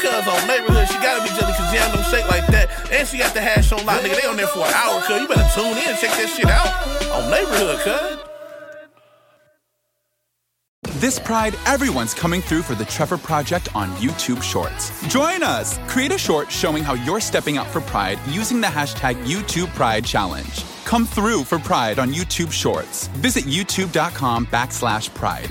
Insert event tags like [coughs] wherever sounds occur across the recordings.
Cuz on neighborhood, she gotta be jelly, cause jam don't shake like that. And she got the hash on lock, nigga. They on there for an hour, cuz. You better tune in, check that shit out on neighborhood, cuz. This Pride, everyone's coming through for the Trevor Project on YouTube Shorts. Join us! Create a short showing how you're stepping out for Pride using the hashtag YouTube Pride Challenge. Come through for Pride on YouTube Shorts. Visit youtube.com backslash pride.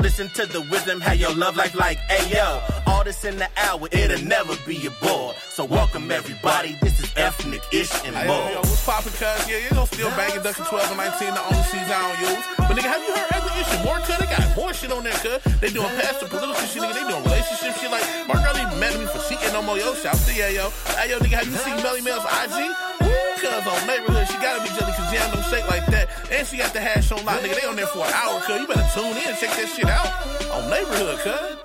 Listen to the wisdom, how your love life like, ayo. All this in the hour, it'll never be a bore. So welcome everybody, this is ethnic ish and Hey, yo, yo, more. what's poppin', cuz? Yeah, you know, still banging Ducky 12 and 19, the only season I don't use. But nigga, have you heard other issue? More cuz, they got more shit on there, cuz. They doing past the political shit, nigga. They doing relationship shit. Like, Mark Early mad at me for cheating no more. Yo, shout to yeah, yo. Hey, yo, nigga, have you seen Melly Mel's IG? Woo, cuz on neighborhood, shake like that. And she got the hash on lock, nigga. They on there for an hour, cuz. You better tune in, check that shit out on neighborhood, cuz.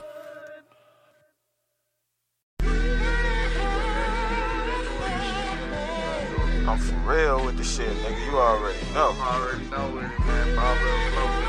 I'm for real with the shit, nigga. You already know. already know it, man. Bob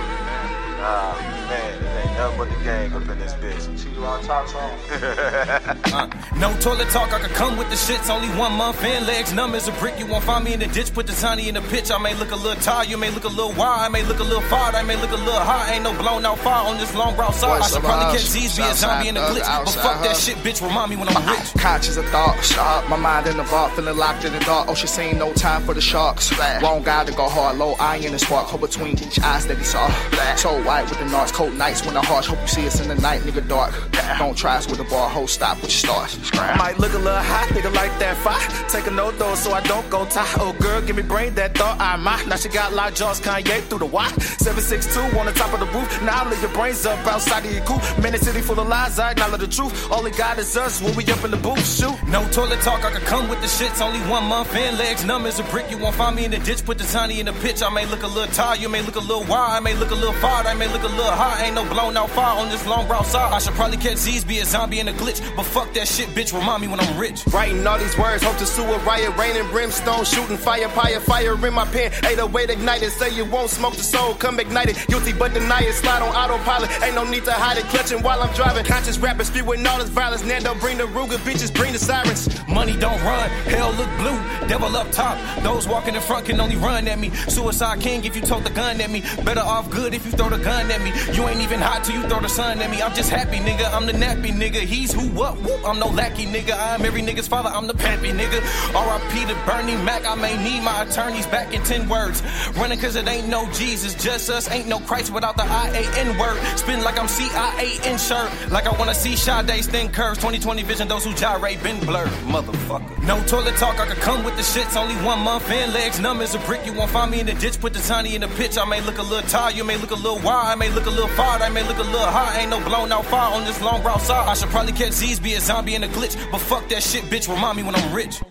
Nah, man, it ain't nothing but the gang up in this bitch. See you on top. Uh, no toilet talk, I could come with the shits. Only one month in, legs numb as a brick. You won't find me in the ditch, put the tiny in the pitch. I may look a little tired, you may look a little wild, I may look a little fired, I may look a little high. Ain't no blown out fire on this long route side. I should probably catch house. Z's, be a zombie in a glitch. But fuck that shit, bitch, remind me when I'm rich. Conscious of thought, sharp. My mind in the vault, feeling locked in the dark. Oh, she seen no time for the sharks. Wrong guy to go hard, low iron and spark. Hold between each eyes that he saw. So white with the narcs, cold nights when the harsh. Hope you see us in the night, nigga dark. Don't try us with the bar, hold stop with your stars. Might look a little hot, nigga like that fire. Take a no dose so I don't go tie. Oh girl, give me brain that thought I might. Now she got locked jaws, Kanye through the Y. 762 on the top of the roof. Now I leave your brains up outside of your coop. Man, the city full of lies, I acknowledge the truth. Only got is us when we up in the booth. Shoot. No toilet talk, I could come with the shits. Only one month in, legs numb as a brick. You won't find me in the ditch, put the tiny in the pitch. I may look a little tired, you may look a little wild, I may look a little fired, I may look a little high. Ain't no blown out fire on this long route side. I should probably catch Z's, be a zombie in a glitch. But fuck that shit, bitch, remind me when I'm rich. Writing all these words, hope to sue a riot, rain and brimstone, shooting fire, fire, fire in my pen. 808 ignited, say you won't smoke the soul, come ignite it. Guilty but deny it, slide on autopilot. Ain't no need to hide it, clutching while I'm driving. Conscious rappers spewing all this violence. Nando bring the Ruger, bitches bring the sirens. Money don't run, hell look blue, devil up top. Those walking in front can only run at me. Suicide king if you tote the gun at me. Better off good if you throw the gun at me. You ain't even hot till you throw the sun at me. I'm just happy, nigga. I'm the nappy nigga. He's who what? Whoop. I'm no lackey, nigga. I'm every nigga's father. I'm the pappy, nigga. R.I.P. to Bernie Mac. I may need my attorneys back in 10 words. Running cause it ain't no Jesus, just us. Ain't no Christ without the I-A-N word. Spin like I'm CIA in insured. Like I wanna see Sade's thin curves. 2020 vision, those who gyrate been blurred. Motherfucker. No toilet talk, I could come with the shits. Only one month in, legs numb as a brick. You won't find me in the ditch, put the tiny in the pitch. I may look a little tired, you may look a little wild. I may look a little fired, I may look a little high. Ain't no blown out fire on this long route side. I should probably catch Z's, be a zombie in a glitch. But fuck that shit, bitch, remind me when I'm rich. [laughs]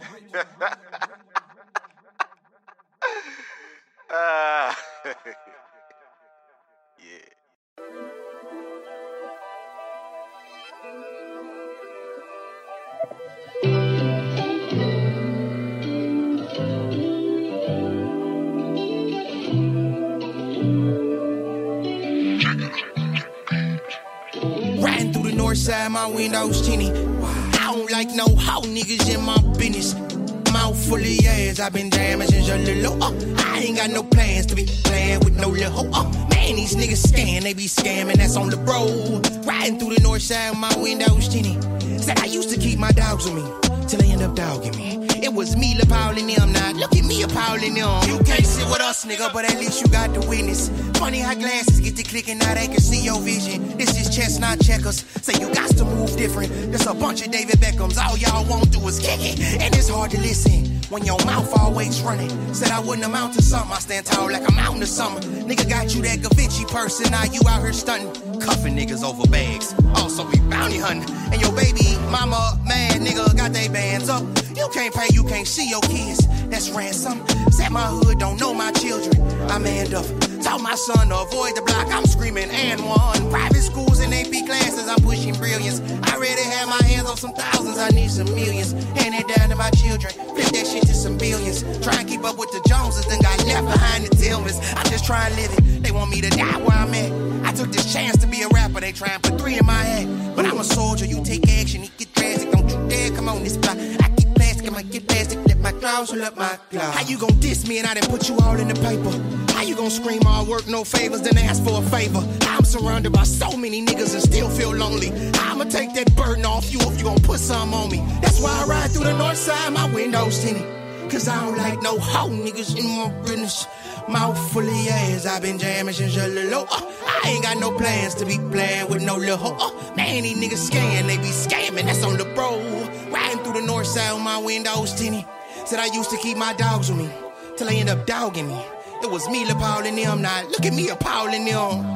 Ah. [laughs] side, my windows tinted. I don't like no hoe niggas in my business. Mouth full of ass, i been since a little. Oh, I ain't got no plans to be playing with no little hoe. Oh, man, these niggas scam, they be scamming, that's on the road. Riding through the north side my windows tinted. Said I used to keep my dogs with me, till they end up dogging me. It was me appalling them, now look at me appalling them. You can't sit with us, nigga, but at least you got the witness. Funny how glasses get to clicking, now they can see your vision. This is chestnut checkers, say you got to move different. There's a bunch of David Beckhams, all y'all won't do is kick it. And it's hard to listen when your mouth always running. Said I wouldn't amount to something, I stand tall like a mountain of summer. Nigga got you that Gavinci person, now you out here stunting. Cuffing niggas over bags, also be bounty hunting. And your baby mama, mad nigga, got they bands up. You can't pay, you can't see your kids. That's ransom. Said my hood don't know my children. I manned up. Taught my son to avoid the block. I'm screaming and one. Private schools and AP classes. I'm pushing brilliance. I already have my hands on some thousands. I need some millions. Hand it down to my children. Flip that shit to some billions. Try and keep up with the Joneses. Then got left behind the Tillmans. I'm just trying to live it. Want me to die where I'm at. I took this chance to be a rapper. They try and put three in my head. But I'm a soldier. You take action. You get drastic. Don't you dare come on this block. I keep plastic. I might get plastic. Let my clouds fill up my cloud. How you gon' diss me and I didn't put you all in the paper? How you gon' scream all work, no favors, then ask for a favor? I'm surrounded by so many niggas and still feel lonely. I'ma take that burden off you if you gon' put some on me. That's why I ride through the north side, my windows tinted. Cause I don't like no hoe niggas in my business. Mouth full of ass, i been jamming since a little. Uh, I ain't got no plans to be playing with no little hoe. Uh, man, these niggas scam, they be scamming, that's on the road. Riding through the north side with my windows tinted. Said I used to keep my dogs with me, till they end up dogging me. It was me appalling them, now look at me appalling them.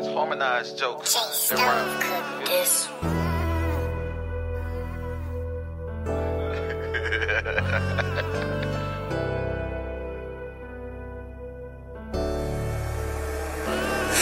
It's harmonized jokes. That rhyme. This.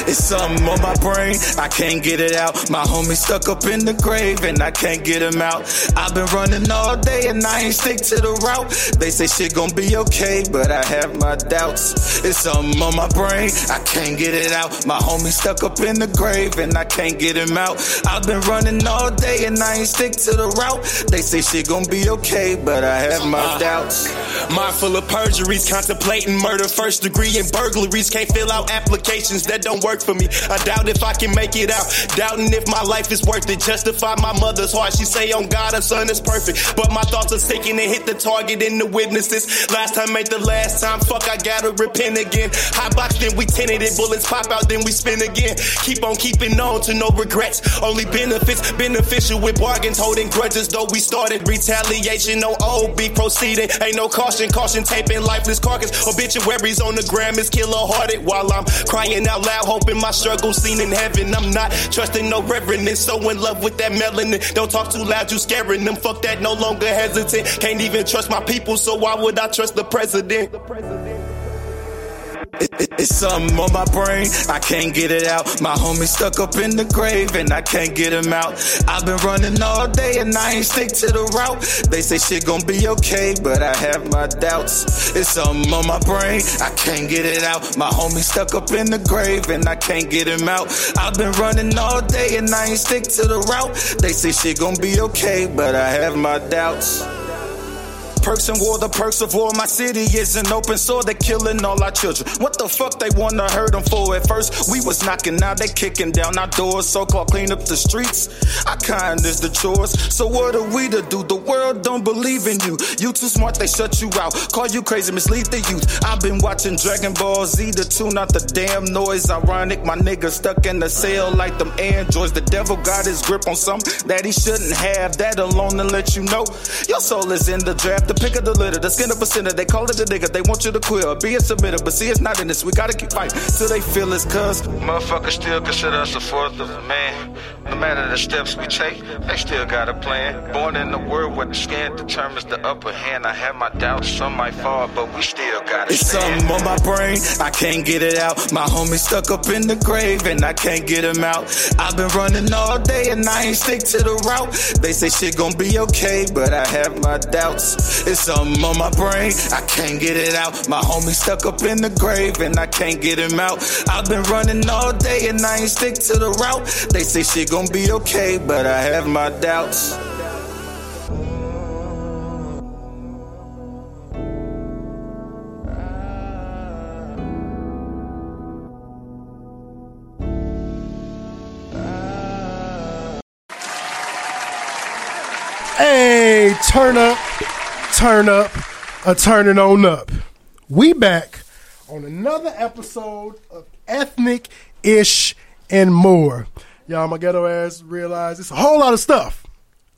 It's something on my brain, I can't get it out. My homie stuck up in the grave and I can't get him out. I've been running all day and I ain't stick to the route. They say shit gon' be okay, but I have my doubts. It's something on my brain, I can't get it out. My homie stuck up in the grave and I can't get him out. I've been running all day and I ain't stick to the route. They say shit gon' be okay, but I have my uh-huh. doubts. Mind full of perjuries, contemplating murder, first degree, and burglaries. Can't fill out applications that don't work for me. I doubt if I can make it out. Doubting if my life is worth it. Justify my mother's heart. She say on God, her son is perfect. But my thoughts are sinking and hit the target in the witnesses. Last time ain't the last time. Fuck, I gotta repent again. High box, then we tinted it. Bullets pop out, then we spin again. Keep on keeping on to no regrets. Only benefits, beneficial with bargains. Holding grudges, though we started retaliation. No beef proceeding. Ain't no caution, caution taping lifeless carcass. Obituaries on the gram is killer hearted while I'm crying out loud, hoping my struggle seen in heaven. I'm not trusting no reverence, so in love with that melanin. Don't talk too loud, you scaring them. Fuck that, no longer hesitant. Can't even trust my people, so why would I trust the president? It, it, it's something on my brain, I can't get it out. My homie stuck up in the grave and I can't get him out. I've been running all day and I ain't stick to the route. They say shit gon' be okay, but I have my doubts. It's something on my brain, I can't get it out. My homie stuck up in the grave and I can't get him out. I've been running all day and I ain't stick to the route. They say shit gon' be okay, but I have my doubts. Perks and war, the perks of war. My city is an open sore. They killing all our children. What the fuck they wanna hurt them for? At first, we was knocking, now they kicking down our doors. So called clean up the streets. Our kind is the chores. So what are we to do? The world don't believe in you. You too smart, they shut you out. Call you crazy, mislead the youth. I've been watching Dragon Ball Z to tune out the damn noise. Ironic, my nigga stuck in the cell like them androids. The devil got his grip on something that he shouldn't have. That alone to let you know your soul is in the draft. The pick of the litter, the skin of a sinner. They call it the nigga. They want you to quit or be a submitter. But see, it's not in this. We gotta keep fighting till they feel it's cuz. Motherfuckers still consider us a fourth of a man. No matter the steps we take, they still got a plan. Born in a world where the skin determines the upper hand. I have my doubts, some might fall, but we still got it. It's something on my brain, I can't get it out. My homie stuck up in the grave and I can't get him out. I've been running all day and I ain't stick to the route. They say shit gon' be okay, but I have my doubts. It's something on my brain, I can't get it out. My homie stuck up in the grave and I can't get him out. I've been running all day and I ain't stick to the route. They say shit gon' be okay, but I have my doubts. Hey, turn up, turn up, a turning on up. We back on another episode of Ethnic Ish and More. Y'all, my ghetto ass realized it's a whole lot of stuff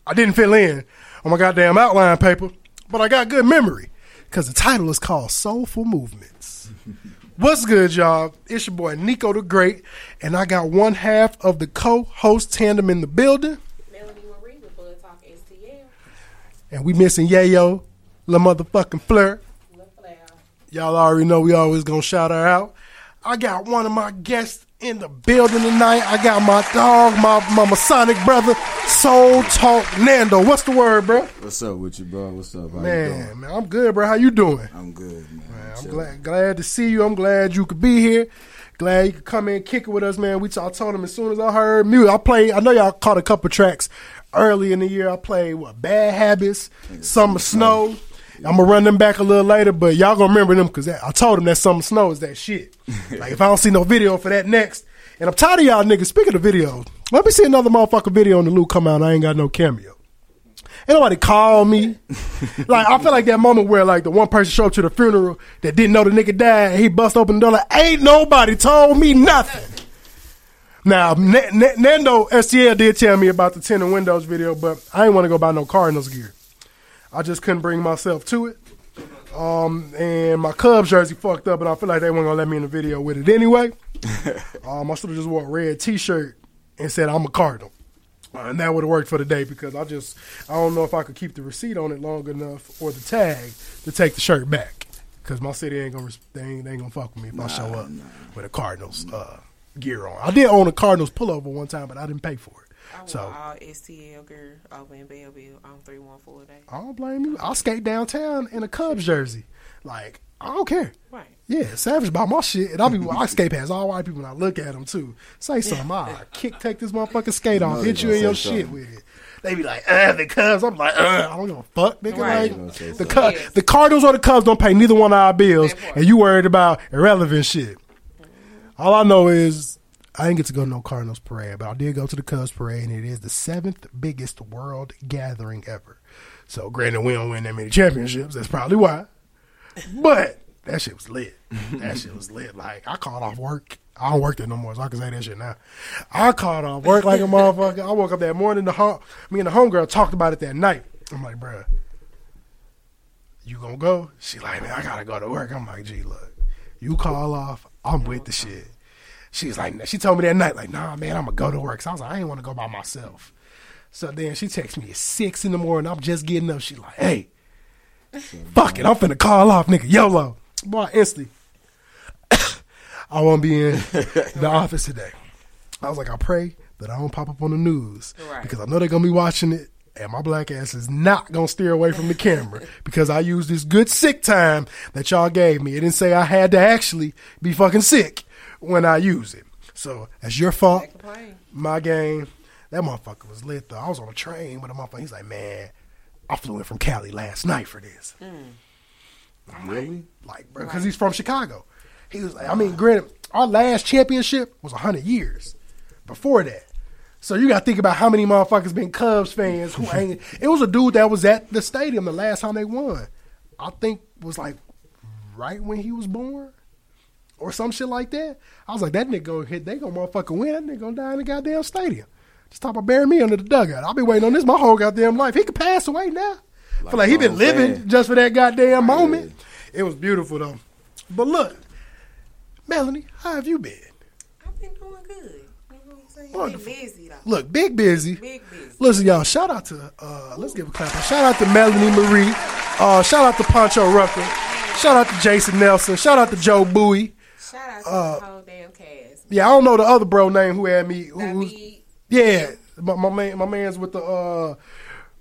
I didn't fill in on my goddamn outline paper, but I got good memory because the title is called Soulful Movements. [laughs] What's good, y'all? It's your boy Nico the Great, and I got one half of the co-host tandem in the building. Melanie Marie with Blood Talk STL. And we missing Yayo, la motherfucking Fleur. Y'all already know we always gonna shout her out. I got one of my guests in the building tonight. I got my dog, my, my Masonic brother, Soul Talk Nando. What's the word, bro? What's up with you, bro? What's up? How you Man, doing? man, I'm good, bro. How you doing? I'm good, man. I'm glad glad to see you. I'm glad you could be here. Glad you could come in and kick it with us, man. We t- I told him as soon as I heard music, I played. I know y'all caught a couple tracks early in the year. I played what Bad Habits, Summer Snow. I'm gonna run them back a little later, but y'all gonna remember them because I told them that Summer Snow is that shit. [laughs] like if I don't see no video for that next, and I'm tired of y'all niggas. Speaking of videos, let me see another motherfucking video on the Luke come out. I ain't got no cameo. Ain't nobody call me. [laughs] like I feel like that moment where like the one person showed up to the funeral that didn't know the nigga died. And he bust open the door like, ain't nobody told me nothing. Now N- N- Nando STL did tell me about the Tinted Windows video, but I ain't want to go buy no Cardinals gear. I just couldn't bring myself to it. Um, and my Cubs jersey fucked up, and I feel like they weren't gonna let me in the video with it anyway. [laughs] um, I should have just wore a red T-shirt and said I'm a Cardinal. Uh, and that would have worked for the day because I just I don't know if I could keep the receipt on it long enough or the tag to take the shirt back because my city ain't gonna they ain't, they ain't gonna fuck with me if I show up with a Cardinals uh, gear on. I did own a Cardinals pullover one time, but I didn't pay for it. I So wore all STL gear over in Belleville on 314 day. I don't blame you. I'll skate downtown in a Cubs jersey. Like I don't care. Right. Yeah, savage about my shit, and I'll be I skate past all white people, and I look at them too. Say something, I kick, take this motherfucking skate off, know hit you in gonna your say shit something. with it. They be like, uh, the Cubs. I'm like, uh, I don't give a fuck, nigga. Right. Like, the gonna Cubs, the Cardinals or the Cubs don't pay neither one of our bills, and you worried about irrelevant shit. All I know is I didn't get to go to no Cardinals parade, but I did go to the Cubs parade, and it is the seventh biggest world gathering ever. So, granted, we don't win that many championships. That's probably why. But that shit was lit. That shit was lit. Like I called off work. I don't work there no more, so I can say that shit now. I called off work like a motherfucker. I woke up that morning. The home, me and the homegirl talked about it that night. I'm like, bruh, you gonna go? She like, man, I gotta go to work. I'm like, gee, look, you call off. I'm with the shit. She's like, she told me that night, like, nah, man, I'm gonna go to work. So I was like, I ain't want to go by myself. So then she texts me at six in the morning. I'm just getting up. She like, hey, fuck it, I'm finna call off, nigga. YOLO. Boy, instantly. [coughs] I won't be in the [laughs] office today. I was like, I pray that I don't pop up on the news Right. because I know they're gonna be watching it, and my black ass is not gonna steer away from the camera [laughs] because I used this good sick time that y'all gave me. It didn't say I had to actually be fucking sick when I use it. So that's your fault. My game. That motherfucker was lit though. I was on a train with a motherfucker. He's like, man, I flew in from Cali last night for this. Hmm. Really? Like, bro, because he's from Chicago. He was like, I mean, granted, our last championship was 100 years before that. So you got to think about how many motherfuckers been Cubs fans who [laughs] ain't. It was a dude that was at the stadium the last time they won. I think was like right when he was born or some shit like that. I was like, that nigga gonna hit, they gonna motherfucking win. That nigga gonna die in the goddamn stadium. Just talk about burying me under the dugout. I'll be waiting on this my whole goddamn life. He could pass away now. feel like he been living fan. just for that goddamn moment. It was beautiful though. But look, Melanie, how have you been? I've been doing good. You know what I'm saying? Wonderful. Been busy though. Look, big busy. Big busy. Listen, y'all, shout out to uh let's give a clap. Shout out to Melanie Marie. Uh shout out to Poncho Rucker. Shout out to Jason Nelson. Shout out to Joe Bowie. Shout out to Uh, the whole damn cast. Yeah, I don't know the other bro name who had me. Who, Got who's- yeah, my, my man, my man's with the uh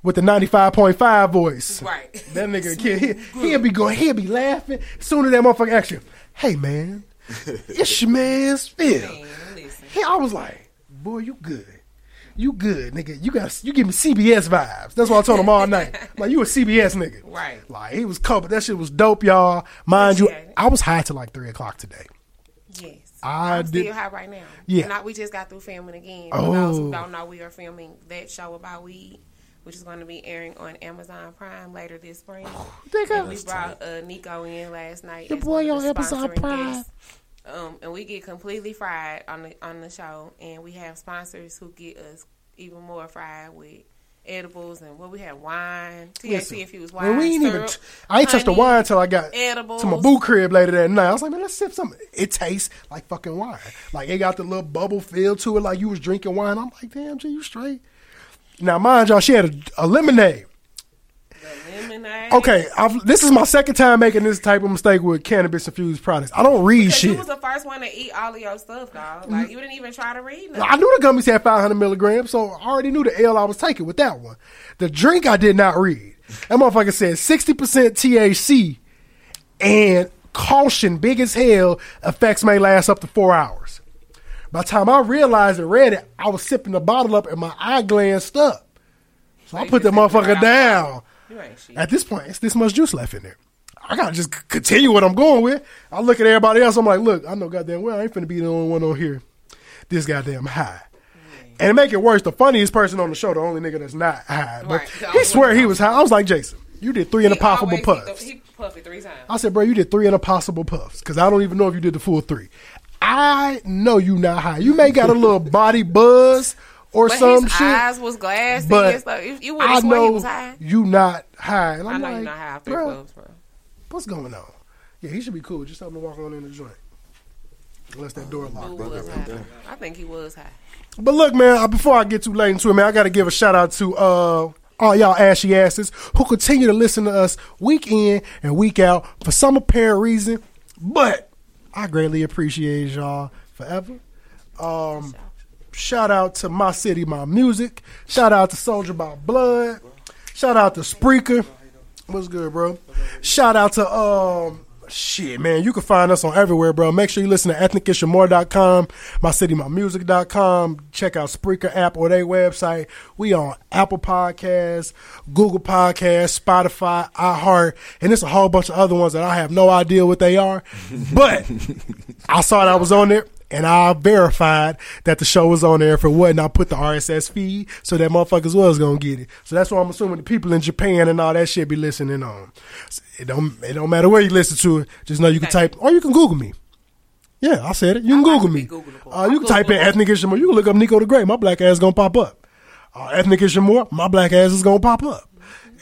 with the ninety five point five voice. Right. [laughs] That nigga, he, he'll be going, he'll be laughing. Sooner as that motherfucker asks you, "Hey man, [laughs] it's your man's Phil." Man. He, I was like, "Boy, you good." You good, nigga. You got you give me CBS vibes. That's what I told him all night. [laughs] Like you a CBS nigga. Right. Like he was covered. That shit was dope, y'all. Mind you. I was high till like three o'clock today. Yes. I I'm did- still high right now. Yeah. And I, we just got through filming again. For those Oh. who don't know, we are filming that show about weed, which is going to be airing on Amazon Prime later this spring. And we brought uh, Nico in last night. Your boy on Amazon Prime. guests. Um, and we get completely fried on the on the show, and we have sponsors who get us even more fried with edibles and what we have wine, THC infused wine. we ain't even. syrup, T- I ain't touched the wine until I got edibles. to my boo crib later that night. I was like, man, let's sip something. It tastes like fucking wine. Like it got the little bubble feel to it, like you was drinking wine. I'm like, damn, G, you straight. Now, mind y'all, she had a, a lemonade. Okay, I've, this is my second time making this type of mistake with cannabis infused products. I don't read Because shit. you was the first one to eat all of your stuff, dog. Like you didn't even try to read. I knew the gummies had 500 milligrams, so I already knew the L I was taking with that one. The drink I did not read. That motherfucker said 60% THC and caution, big as hell, effects may last up to four hours. By the time I realized and read it, I was sipping the bottle up and my eye glanced up. So I put the motherfucker down. You ain't shit. At this point, it's this much juice left in there. I gotta just c- continue what I'm going with. I look at everybody else. I'm like, look, I know goddamn well I ain't finna be the only one on here. This goddamn high. And to make it worse, the funniest person on the show, the only nigga that's not high. But Right, he swear he was high. I was like, Jason, you did three and a possible puffs. the- He puffed it three times. I said, bro, you did three and a possible puffs because I don't even know if you did the full three. I know you not high. You may got a little [laughs] body buzz or but some his shit. eyes was glassy but and stuff. You, you would I have sworn he know was high. you not high. And I I'm know like, you're not high after bro, puffs, bro. what's going on? Yeah, he should be cool. Just tell him to walk on in the joint. Unless that door Who locked. was high? I think he was high. But look, man, uh, before I get too late into it, man, I got to give a shout out to uh, all y'all ashy asses who continue to listen to us week in and week out for some apparent reason. But I greatly appreciate y'all forever. Um, shout out to My City, My Music. Shout out to Soldier by Blood. Shout out to Spreaker. What's good, bro? Shout out to um shit, man. You can find us on everywhere, bro. Make sure you listen to ethnicishmore.com, mycitymymusic.com. Check out Spreaker app or their website. We on Apple Podcasts, Google Podcasts, Spotify, iHeart, and it's a whole bunch of other ones that I have no idea what they are. But [laughs] I saw that I was on there. And I verified that the show was on there. If it wasn't, I put the RSS feed so that motherfuckers was gonna get it. So that's why I'm assuming the people in Japan and all that shit be listening on. It don't it don't matter where you listen to it. Just know you can type or you can Google me. Yeah, I said it. You can Google me. Uh, you can type in ethnic Ishimore. You can look up Nico the Great. My black ass is gonna pop up. Uh, ethnic Ishimore. My black ass is gonna pop up.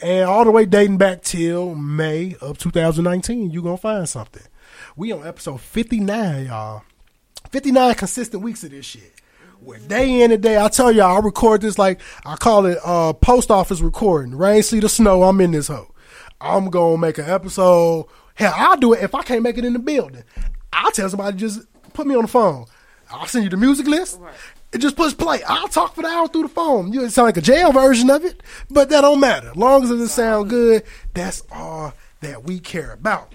And all the way dating back till May of 2019, you gonna find something. We on episode 59, y'all. 59 consistent weeks of this shit. Where day in and day, I tell y'all, I record this like I call it uh post office recording. Rain, sleet, or snow, I'm in this hoe. I'm gonna make an episode. Hell, I'll do it if I can't make it in the building. I'll tell somebody just put me on the phone. I'll send you the music list. It just push play. I'll talk for the hour through the phone. You it sound like a jail version of it, but that don't matter. As long as it sound good, that's all that we care about.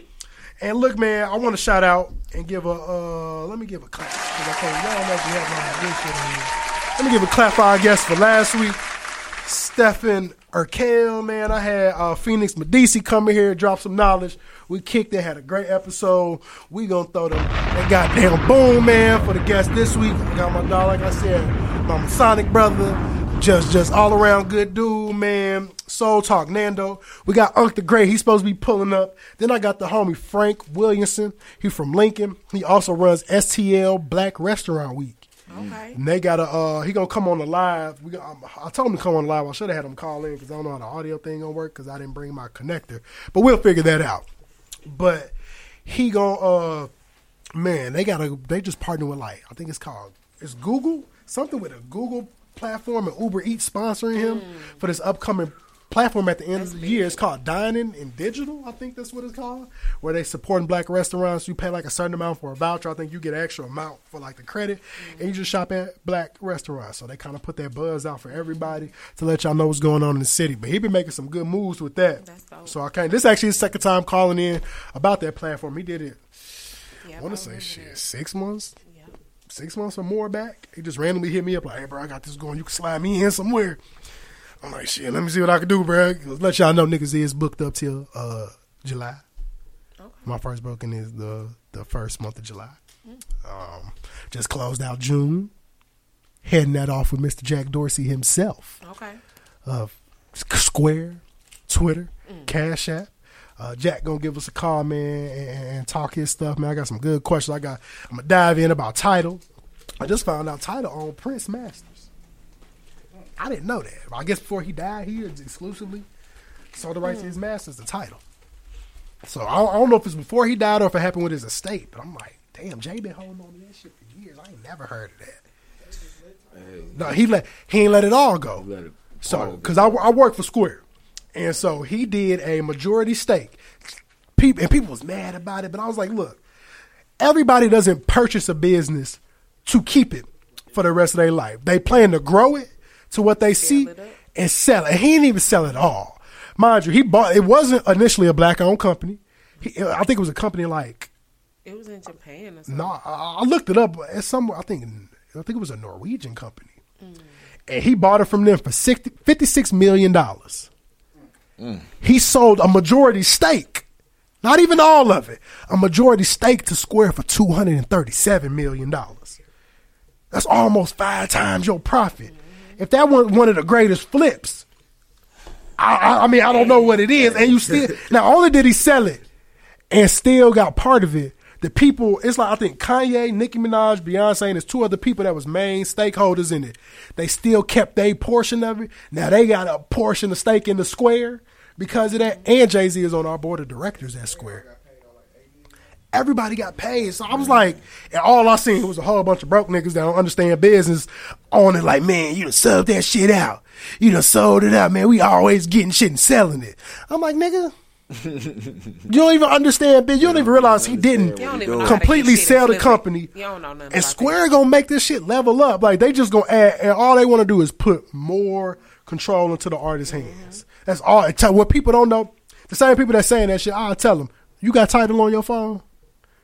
And look, man, I want to shout out and give a uh let me give a clap. Let me give a clap for our guest for last week, Stephen Urkel. Man, I had uh, Phoenix Medici come in here, drop some knowledge. We kicked it, had a great episode. We gonna throw them that goddamn boom, man, for the guest this week. I got my dog, like I said, my Masonic brother. Just, just all around good dude, man. Soul Talk Nando. We got Unc the Great. He's supposed to be pulling up. Then I got the homie Frank Williamson. He from Lincoln. He also runs STL Black Restaurant Week. Okay. And they got a uh, he gonna come on the live. We got, um, I told him to come on the live. I should have had him call in because I don't know how the audio thing gonna work because I didn't bring my connector. But we'll figure that out. But he gonna uh man, they got a they just partnered with like I think it's called it's Google something with a Google platform and Uber Eats sponsoring him for this upcoming platform at the end of the year. It's called Dining in Digital. I think that's what it's called. Where they supporting black restaurants. You pay like a certain amount for a voucher. I think you get an extra amount for like the credit, and you just shop at black restaurants. So they kind of put that buzz out for everybody to let y'all know what's going on in the city. But he been making some good moves with that. So I can't. This is actually his second time calling in about that platform. He did it. I want to say shit six months. Six months or more back, he just randomly hit me up like, "Hey, bro, I got this going. You can slide me in somewhere." I'm like, "Shit, let me see what I can do, bro." Let y'all know niggas is booked up till uh, July. My first booking is the the first month of July. Um, just closed out June. Heading that off with Mr. Jack Dorsey himself. Okay. Uh, Square, Twitter, Cash App. Uh, Jack gonna give us a call, man, and, and talk his stuff, man. I got some good questions. I got. I'm gonna dive in about Tidal. I just found out Tidal on Prince Masters. I didn't know that. I guess before he died, he exclusively sold the rights to his masters, the Tidal. So I don't, I don't know if it's before he died or if it happened with his estate. But I'm like, damn, Jay been holding on to that shit for years. I ain't never heard of that. No, he let he ain't let it all go. So because I, I work for Square, and so he did a majority stake. People and people was mad about it, but I was like, look, everybody doesn't purchase a business to keep it for the rest of their life. They plan to grow it to what they see and sell it. And he didn't even sell it all, mind you. He bought. It wasn't initially a black owned company. He, I think it was a company like It was in Japan or something. no, I, I looked it up. It's somewhere. I think I think it was a Norwegian company, mm. and he bought it from them for 60, 56 million dollars. He sold a majority stake, not even all of it, a majority stake to Square for two hundred and thirty-seven million dollars. That's almost five times your profit. If that wasn't one of the greatest flips, I, I, I mean, I don't know what it is. And you still now only did he sell it and still got part of it. The people, it's like I think Kanye, Nicki Minaj, Beyonce, and there's two other people that was main stakeholders in it. They still kept their portion of it. Now they got a portion of stake in the Square because of that. And Jay Z is on our board of directors at Square. Everybody got paid. So I was like, and all I seen was a whole bunch of broke niggas that don't understand business on it. Like, man, you done subbed that shit out. You done sold it out, man. We always getting shit and selling it. I'm like, nigga, you don't even understand, bitch. You don't even realize he didn't You don't even know how to completely sell the and flip it. company. You don't know nothing And about Square gonna make this shit level up. Like they just gonna add, and all they want to do is put more control into the artist's Mm-hmm. hands. That's all. And tell what people don't know. The same people that saying that shit, I'll tell them, you got Tidal on your phone,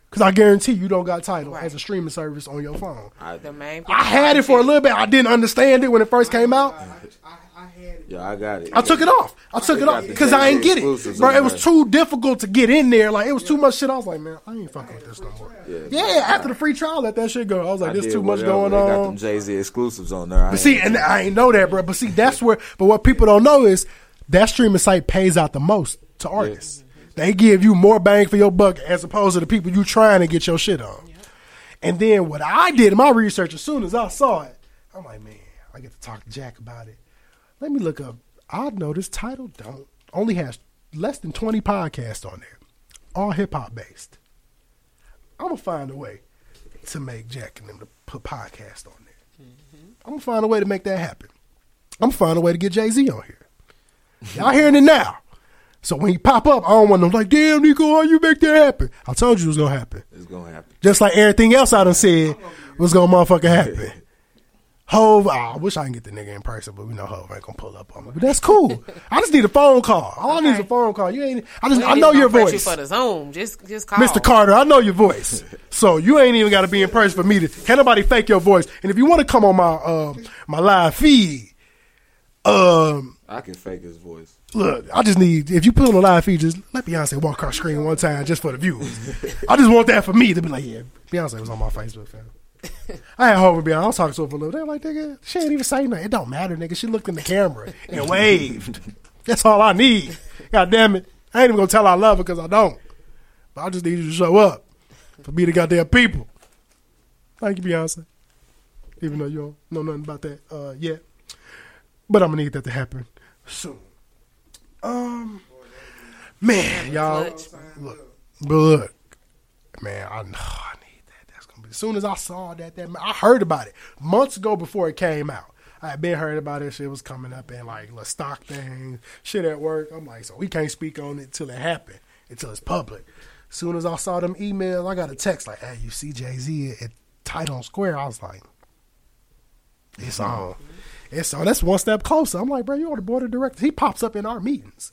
because I guarantee you don't got Tidal as a streaming service on your phone. Uh, the main I had it for a little bit. I didn't understand it when it first came out. I had it. Yeah, I got it. I took it off. I took it off because I ain't get it, bro. It was too difficult to get in there. Like it was too much shit. I was like, man, I ain't fucking with this no more. Yeah, yeah after the free trial, let that shit go. I was like, I there's too much whatever. going They got on. them Jay Z exclusives on there. I But see, ain't- and I ain't know that, bro. But see, that's where. But what people don't know is that streaming site pays out the most to artists. They give you more bang for your buck as opposed to the people you trying to get your shit on. And then what I did in my research, as soon as I saw it, I'm like, man, I get to talk to Jack about it. Let me look up. I noticed Tidal don't only has less than 20 podcasts on there, all hip hop based. I'm gonna find a way to make Jack and them to put podcasts on there. Mm-hmm. I'm gonna find a way to make that happen. I'm gonna find a way to get Jay Z on here. Y'all hearing it now. So when he pop up, I don't want them like, damn, Nico, how you make that happen? I told you it was gonna happen. It's gonna happen. Just like everything else I done said was gonna motherfucking happen. [laughs] Hove, ah, I wish I can get the nigga in person, but we know Hove ain't gonna pull up on me. But that's cool. [laughs] I just need a phone call. All I need is a phone call. You ain't. I just. I know your gonna You voice. for the Zoom, just just call. Mr. Carter, I know your voice. [laughs] So you ain't even got to be in person for me to. Can't nobody fake your voice. And if you want to come on my um my live feed, um, I can fake his voice. look, I just need if you put on a live feed, just let Beyonce walk across screen one time just for the viewers. I just want that for me to be like, yeah, Beyonce was on my Facebook, fam. I had Hove with Beyonce. I was talking to her for a little. They're like, nigga, she ain't even say nothing. It don't matter, nigga. She looked in the camera and waved. That's all I need. God damn it. I ain't even gonna tell I love her because I don't. But I just need you to show up for me the goddamn people. Thank you, Beyonce. even though you don't know nothing about that uh, yet. But I'm gonna need that to happen soon. Um, man, y'all, look, but look, man, I know I need that. That's gonna be as soon as I saw that. That I heard about it months ago before it came out. I had been heard about it. Shit was coming up in like little stock things, shit at work. I'm like, so we can't speak on it till it happened, until it's public. As soon as I saw them emails, I got a text like, "Hey, you see Jay Z at Tidal Square?" I was like, "It's on." It's so That's one step closer. I'm like, bro, you're on the board of directors. He pops up in our meetings.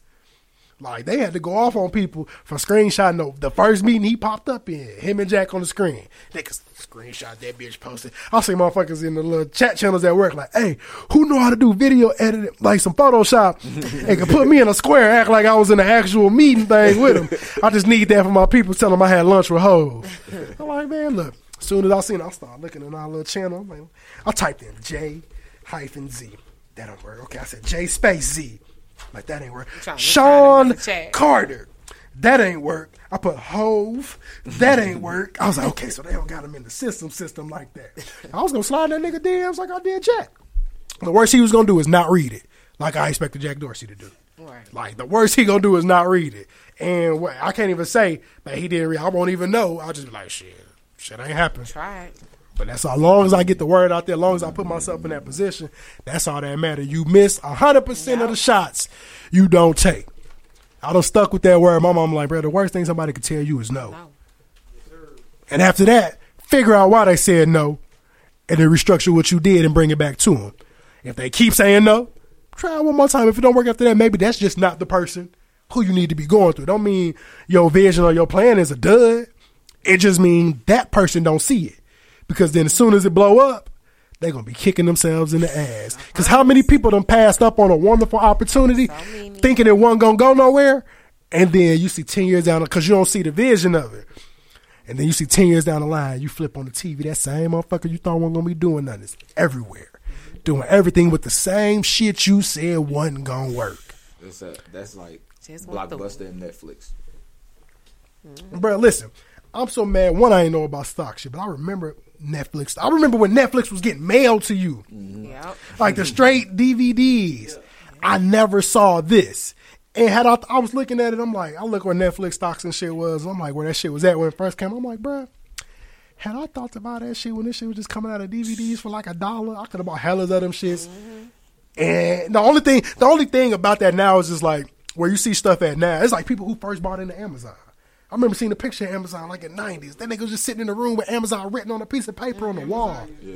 Like they had to go off on people for screenshotting the, the first meeting he popped up in. Him and Jack on the screen. They could screenshot that bitch posted. I see motherfuckers in the little chat channels at work like, hey, who know how to do video editing like some Photoshop [laughs] and can put me in a square, act like I was in an actual meeting thing with him. I just need that for my people. Tell them I had lunch with Hove. I'm like, man, look. As soon as I seen, it, I started looking at our little channel. I'm like, I typed in J hyphen Z. That don't work. Okay, I said J space Z. Like that ain't work. Sean look at the chat. Carter. That ain't work. I put Hove. That ain't work. I was like, okay, so they don't got him in the system system like that. I was gonna slide that nigga DMs like I did Jack. The worst he was gonna do is not read it, like I expected Jack Dorsey to do. Right. Like the worst he gonna do is not read it. And what, I can't even say that he didn't read. I won't even know. I'll just be like, shit, shit ain't happened. Try it. But that's as long as I get the word out there, as long as I put myself in that position, that's all that matters. You miss hundred percent of the shots you don't take. I done stuck with that word. My mom like, bro, the worst thing somebody could tell you is no. And after that, figure out why they said no, and then restructure what you did and bring it back to them. If they keep saying no, try one more time. If it don't work after that, maybe that's just not the person who you need to be going through. Don't mean your vision or your plan is a dud. It just mean that person don't see it. Because then as soon as it blow up, they're gonna be kicking themselves in the ass. Because how many people done passed up on a wonderful opportunity, thinking it wasn't gonna go nowhere, and then you see ten years down because you don't see the vision of it. And then you see ten years down the line, you flip on the TV, that same motherfucker you thought wasn't gonna be doing nothing is everywhere. Doing everything with the same shit you said wasn't gonna work. That's, a, that's like Just want the- Blockbuster and Netflix. Bro, listen, I'm so mad. One, I ain't know about stock shit, but I remember Netflix. I remember when Netflix was getting mailed to you, Yep. like the straight DVDs. I never saw this. And had I, I was looking at it, I'm like, I look where Netflix stocks and shit was. I'm like, where that shit was at when it first came. I'm like, bruh, had I thought about that shit when this shit was just coming out of DVDs for like a dollar, I could have bought hellas of them shits. And the only thing, the only thing about that now is just like where you see stuff at now. It's like people who first bought into Amazon. I remember seeing a picture of Amazon like in '90s. That nigga was just sitting in the room with Amazon written on a piece of paper on the wall. Yeah.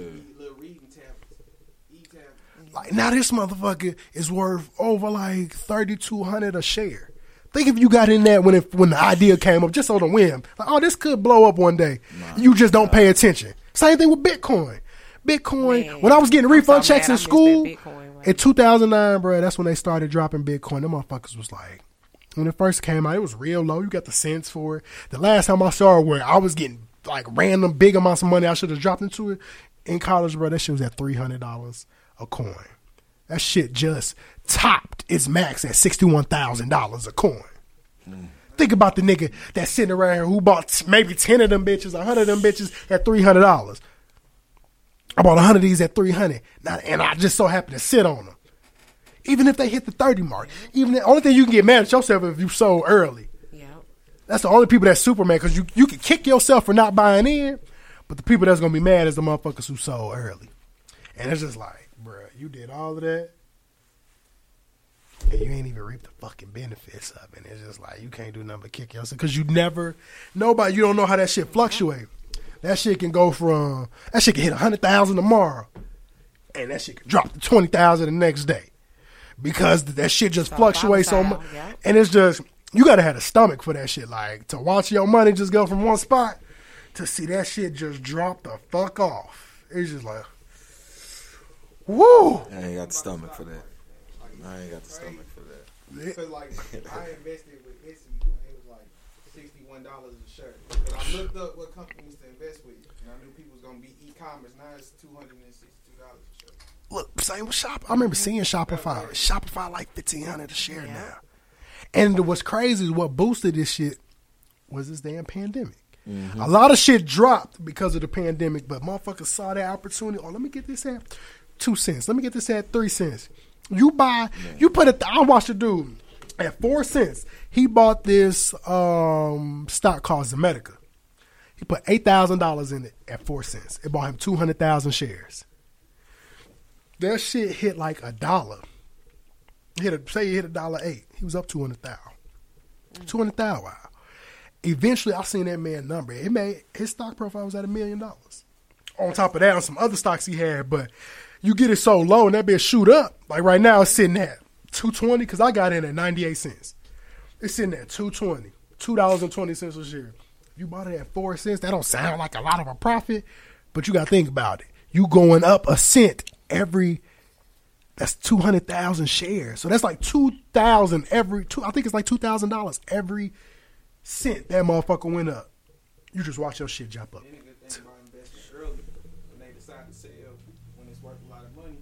Like now, this motherfucker is worth over like thirty two hundred a share. Think if you got in that when it, when the idea came up, just on a whim, like oh, this could blow up one day. you just don't pay attention. Same thing with Bitcoin. Bitcoin. when I was getting I'm refund so checks mad in missed school Bitcoin in 2009, bro, that's when they started dropping Bitcoin. Them motherfuckers was like, when it first came out, it was real low. You got the sense for it. The last time I saw it, where I was getting like random big amounts of money I should have dropped into it in college, bro, that shit was at three hundred dollars a coin. That shit just topped its max at sixty one thousand dollars a coin. Mm. Think about the nigga that's sitting around here who bought maybe ten of them bitches, a hundred of them bitches at three hundred dollars. I bought a hundred of these at three hundred, and I just so happened to sit on them. Even if they hit the thirty mark, even the only thing you can get mad at yourself if you sold early. That's the only people that's Superman because you you can kick yourself for not buying in, but the people that's gonna be mad is the motherfuckers who sold early, and it's just like, bruh, you did all of that, and you ain't even reap the fucking benefits of it. It's just like you can't do nothing but kick yourself because you never nobody you don't know how that shit fluctuate. That shit can go from that shit can hit a hundred thousand tomorrow, and that shit can drop to twenty thousand the next day because that shit just fluctuates so much, and it's just you gotta have a stomach for that shit. Like to watch your money just go from one spot to see that shit just drop the fuck off. It's just like, woo. I ain't got the stomach for that. I ain't got the stomach for that. Because like [laughs] I invested with Etsy when it was like sixty one dollars a shirt. But I looked up what companies to invest with, and I knew people was gonna be e-commerce. Now it's two hundred and sixty two dollars a shirt. Look, same with Shop. I remember seeing Shopify. Shopify like fifteen hundred a share now. And what's crazy is what boosted this shit was this damn pandemic. A lot of shit dropped because of the pandemic, but motherfuckers saw that opportunity. Oh, let me get this at two cents. Let me get this at three cents. You buy, you put it. I watched the dude at four cents. He bought this um, stock called Zomedica. He put eight thousand dollars in it at four cents. It bought him two hundred thousand shares. That shit hit like a dollar. Hit a say he hit a dollar eight. He was up two hundred thousand. Two hundred thousand. Eventually, I seen that man number. It made his stock profile was at a million dollars. On top of that, on some other stocks he had, but you get it so low and that bitch shoot up. Like right now, it's sitting at two twenty because I got in at ninety eight cents. It's sitting at two twenty, two dollars and twenty cents a share. You bought it at four cents, that don't sound like a lot of a profit, but you got to think about it. You going up a cent every. That's two hundred thousand shares. So that's like two thousand every two. I think it's like two thousand dollars every cent that motherfucker went up. You just watch your shit jump up. Then a good thing about investing early when they decide to sell when it's worth a lot of money.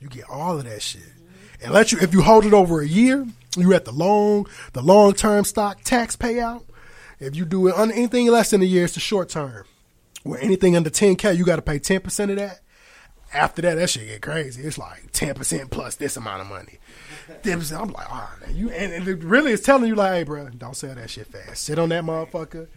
you get all of that shit. And let you if you hold it over a year, you at the long the long term stock tax payout. If you do it on anything less than a year, it's the short term. Where anything under ten k, you got to pay ten percent of that. After that, that shit get crazy. It's like ten percent plus this amount of money. 10%, I'm like, man, you and it really is telling you like, hey, bro, don't sell that shit fast. Sit on that motherfucker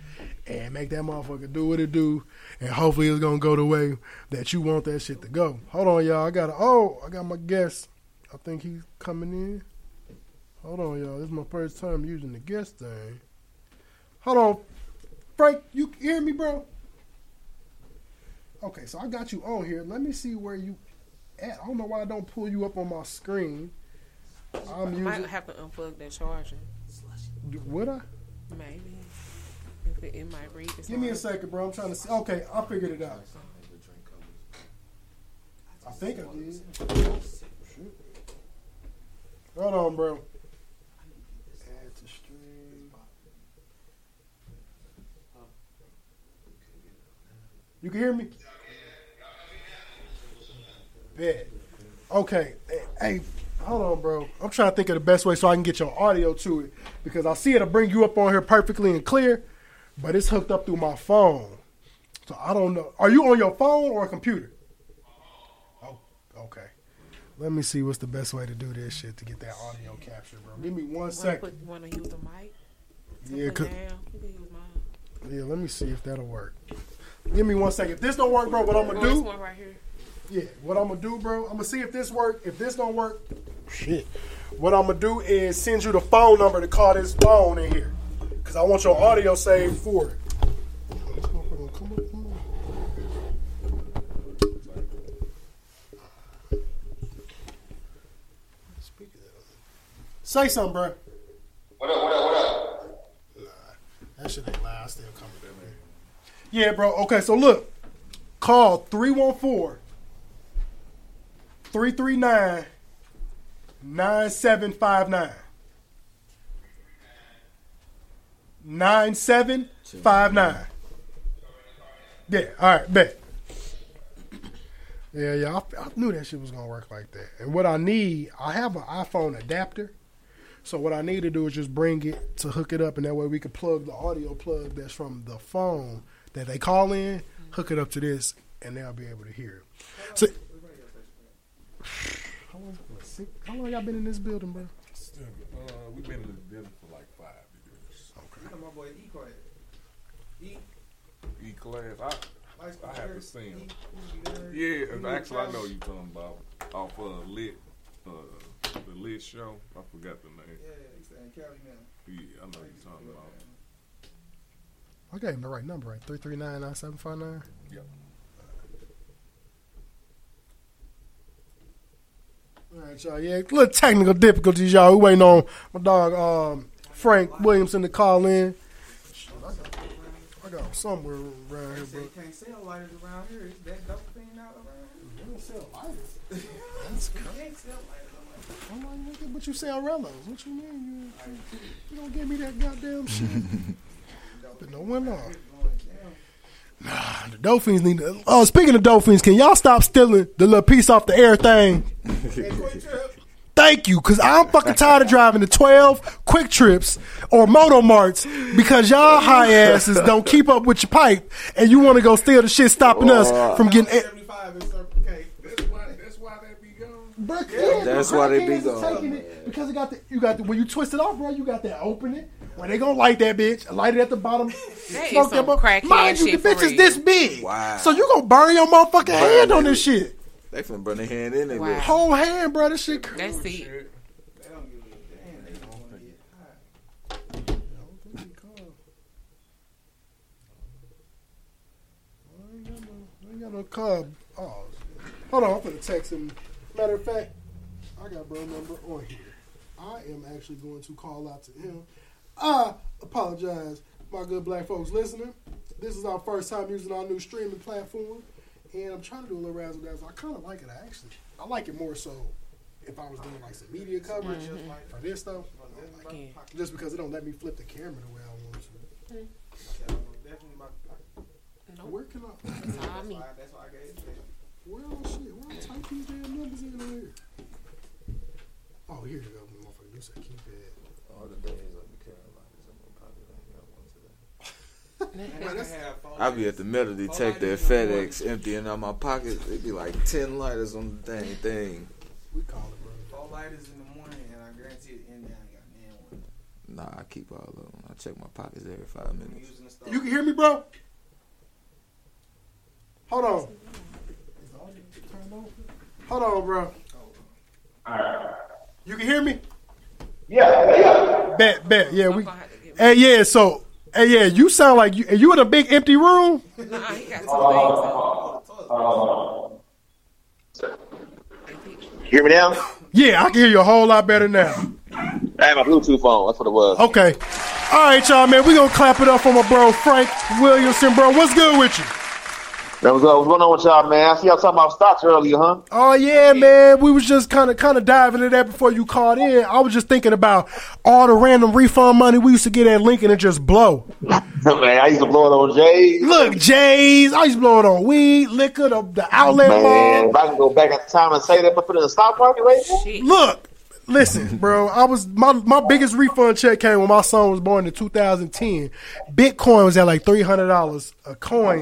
and make that motherfucker do what it do, and hopefully it's gonna go the way that you want that shit to go. Hold on, y'all. I got a, oh, I got my guest. I think he's coming in. Hold on, y'all. This is my first time using the guest thing. Hold on, Frank. You hear me, bro? Okay, so I got you on here. Let me see where you at. I don't know why I don't pull you up on my screen. I'm I might have to unplug that charger. Would I? Maybe. If it, it might read. Give me a second, bro. I'm trying to see. Okay, I figured it out. I think I did. Hold on, bro. Add to stream. You can hear me? Bet. Okay. Eh, hey, hold on, bro. I'm trying to think of the best way so I can get your audio to it because I see it'll bring you up on here perfectly and clear, but it's hooked up through my phone. So I don't know. Are you on your phone or a computer? Oh, okay. Let me see what's the best way to do this shit to get that audio captured, bro. Give me one Wanna Wanna use the mic? Yeah, Put cause, down. You can use mine. yeah. Let me see if that'll work. Give me one second. If this don't work, bro, what I'm gonna Oh, this do? one right here. Yeah, what I'm gonna do, bro? I'm gonna see if this work. If this don't work, shit. What I'm gonna do is send you the phone number to call this phone in here, cause I want your audio saved for it. Say something, bro. What up, what up, what up? That shit ain't loud. Still coming in there. Yeah, bro. Okay, so look. Call 314 339 9759. 9759. Yeah, all right, bet. Yeah, yeah, I, I knew that shit was gonna work like that. And what I need, I have an iPhone adapter. So what I need to do is just bring it to hook it up, and that way we can plug the audio plug that's from the phone that they call in, hook it up to this, and they'll be able to hear it. So, how long, six, how long y'all been in this building, bro? Uh, we've been in this building for like five years. You know my boy E class. E E class, I, I have to Bird, see him. he- he. Yeah, He actually, I know you're talking about off uh, lit, uh, the lit show. I forgot the name. Yeah, he's in Cali now. Yeah, I know you're talking about. I gave him the right number, right? Three three nine nine seven five nine. Yep. All right, y'all. Yeah, little technical difficulties, y'all. We waiting on my dog um, Frank Williamson to call in. I got, I got somewhere around here, bro. you can't sell lighters around here. Is that dope thing out around here? You don't sell lighters. That's You can't sell lighters. I'm like, nigga, but you sell Rellos. What you mean? You, you don't give me that goddamn shit. [laughs] but no one off. Nah, the Dolphins need to. Oh, speaking of Dolphins, can y'all stop stealing the little piece off the air thing? Thank [laughs] thank you, cause I'm fucking tired of driving the 12 QuikTrips or MotoMarts because y'all high asses don't keep up with your pipe and you want to go steal the shit, stopping us from getting. Bruh, yeah, That's why they be crackheads is gone, taking it because it got the you got the when you twist it off, bro. You got that opening where they gonna light that bitch, light it at the bottom, That is smoke some that crackhead Mind you, the bitch is this big, Wow. so you gonna burn your motherfucking Burn hand on it. this shit. They finna burn their hand in there. Wow. Whole hand, bro. This shit. That's it. I ain't got no cub. Oh, hold on. I'm gonna text him. Matter of fact, I got bro number on here. I am actually going to call out to him. I apologize, my good black folks listening. This is our first time using our new streaming platform, and I'm trying to do a little razzle dazzle. I kind of like it actually. I like it more so if I was doing like some media coverage for this stuff. Like it. Just because it don't let me flip the camera the way I want to. Where can I? That's all me. Where oh shit? Where I type these damn numbers in here? Oh, here you go, motherfucker. You said keypad. All the days of the Carolinas, I'm gonna probably Man, that's- I be at the metal detector at FedEx emptying out my pockets. It'd be like ten lighters on the dang thing. We call it, bro. Four lighters in the morning, and I guarantee it in there I got man one. Nah, I keep all of them. I check my pockets every five minutes. You can hear me, bro? Hold on. Hold on, bro. You can hear me? Yeah, yeah. Bet, bet. Yeah, we. Hey, yeah. So, hey, yeah. You sound like you. You in a big empty room? Nah, he got two things. Hear me now? Yeah, I can hear you a whole lot better now. I had my Bluetooth phone. That's what it was. Okay. All right, y'all, man. We gonna clap it up for my bro Frank Williamson, bro. What's good with you? That was uh, what's going on with y'all, man? I see y'all talking about stocks earlier, huh? Oh yeah, man. We was just kind of kind of diving into that before you called in. I was just thinking about all the random refund money we used to get at Lincoln and just blow. [laughs] man, I used to blow it on J's. Look, J's. I used to blow it on weed, liquor, the, the outlet Man, mall. if I can go back in time and say that, but put it in the stock market right now. Look, listen, bro. I was my my biggest refund check came when my son was born in 2010. Bitcoin was at like three hundred dollars a coin.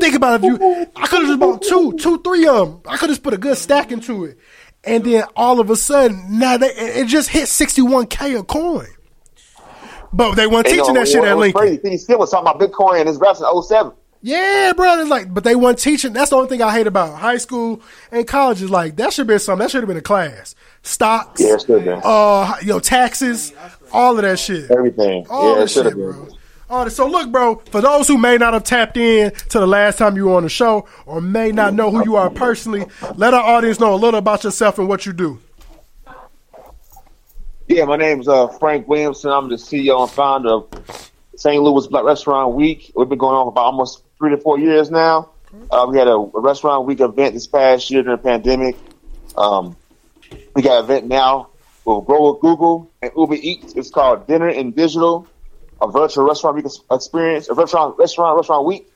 Think about if you, I could have just bought two, two, three of them. I could have put a good stack into it, and then all of a sudden, now they it it just hit 61k a coin. But they weren't And, you teaching know, that shit it at Lincoln. Crazy. He still was talking about Bitcoin and his raps in 07. Yeah, bro. It's like, but they weren't teaching. That's the only thing I hate about high school and college is like that should have been something. That should have been a class. Stocks, Yeah, it should have uh, know, taxes, all of that shit. Everything. All yeah, that it should have been. All that. So look, bro. For those who may not have tapped in to the last time you were on the show, or may not know who you are personally, let our audience know a little about yourself and what you do. Yeah, my name's uh, Frank Williamson. I'm the CEO and founder of St. Louis Black Restaurant Week. We've been going on for about almost three to four years now. Uh, we had a, a restaurant week event this past year during the pandemic. Um, we got an event now with Grow with Google and Uber Eats. It's called Dinner in Digital, a virtual restaurant experience, a virtual restaurant restaurant week.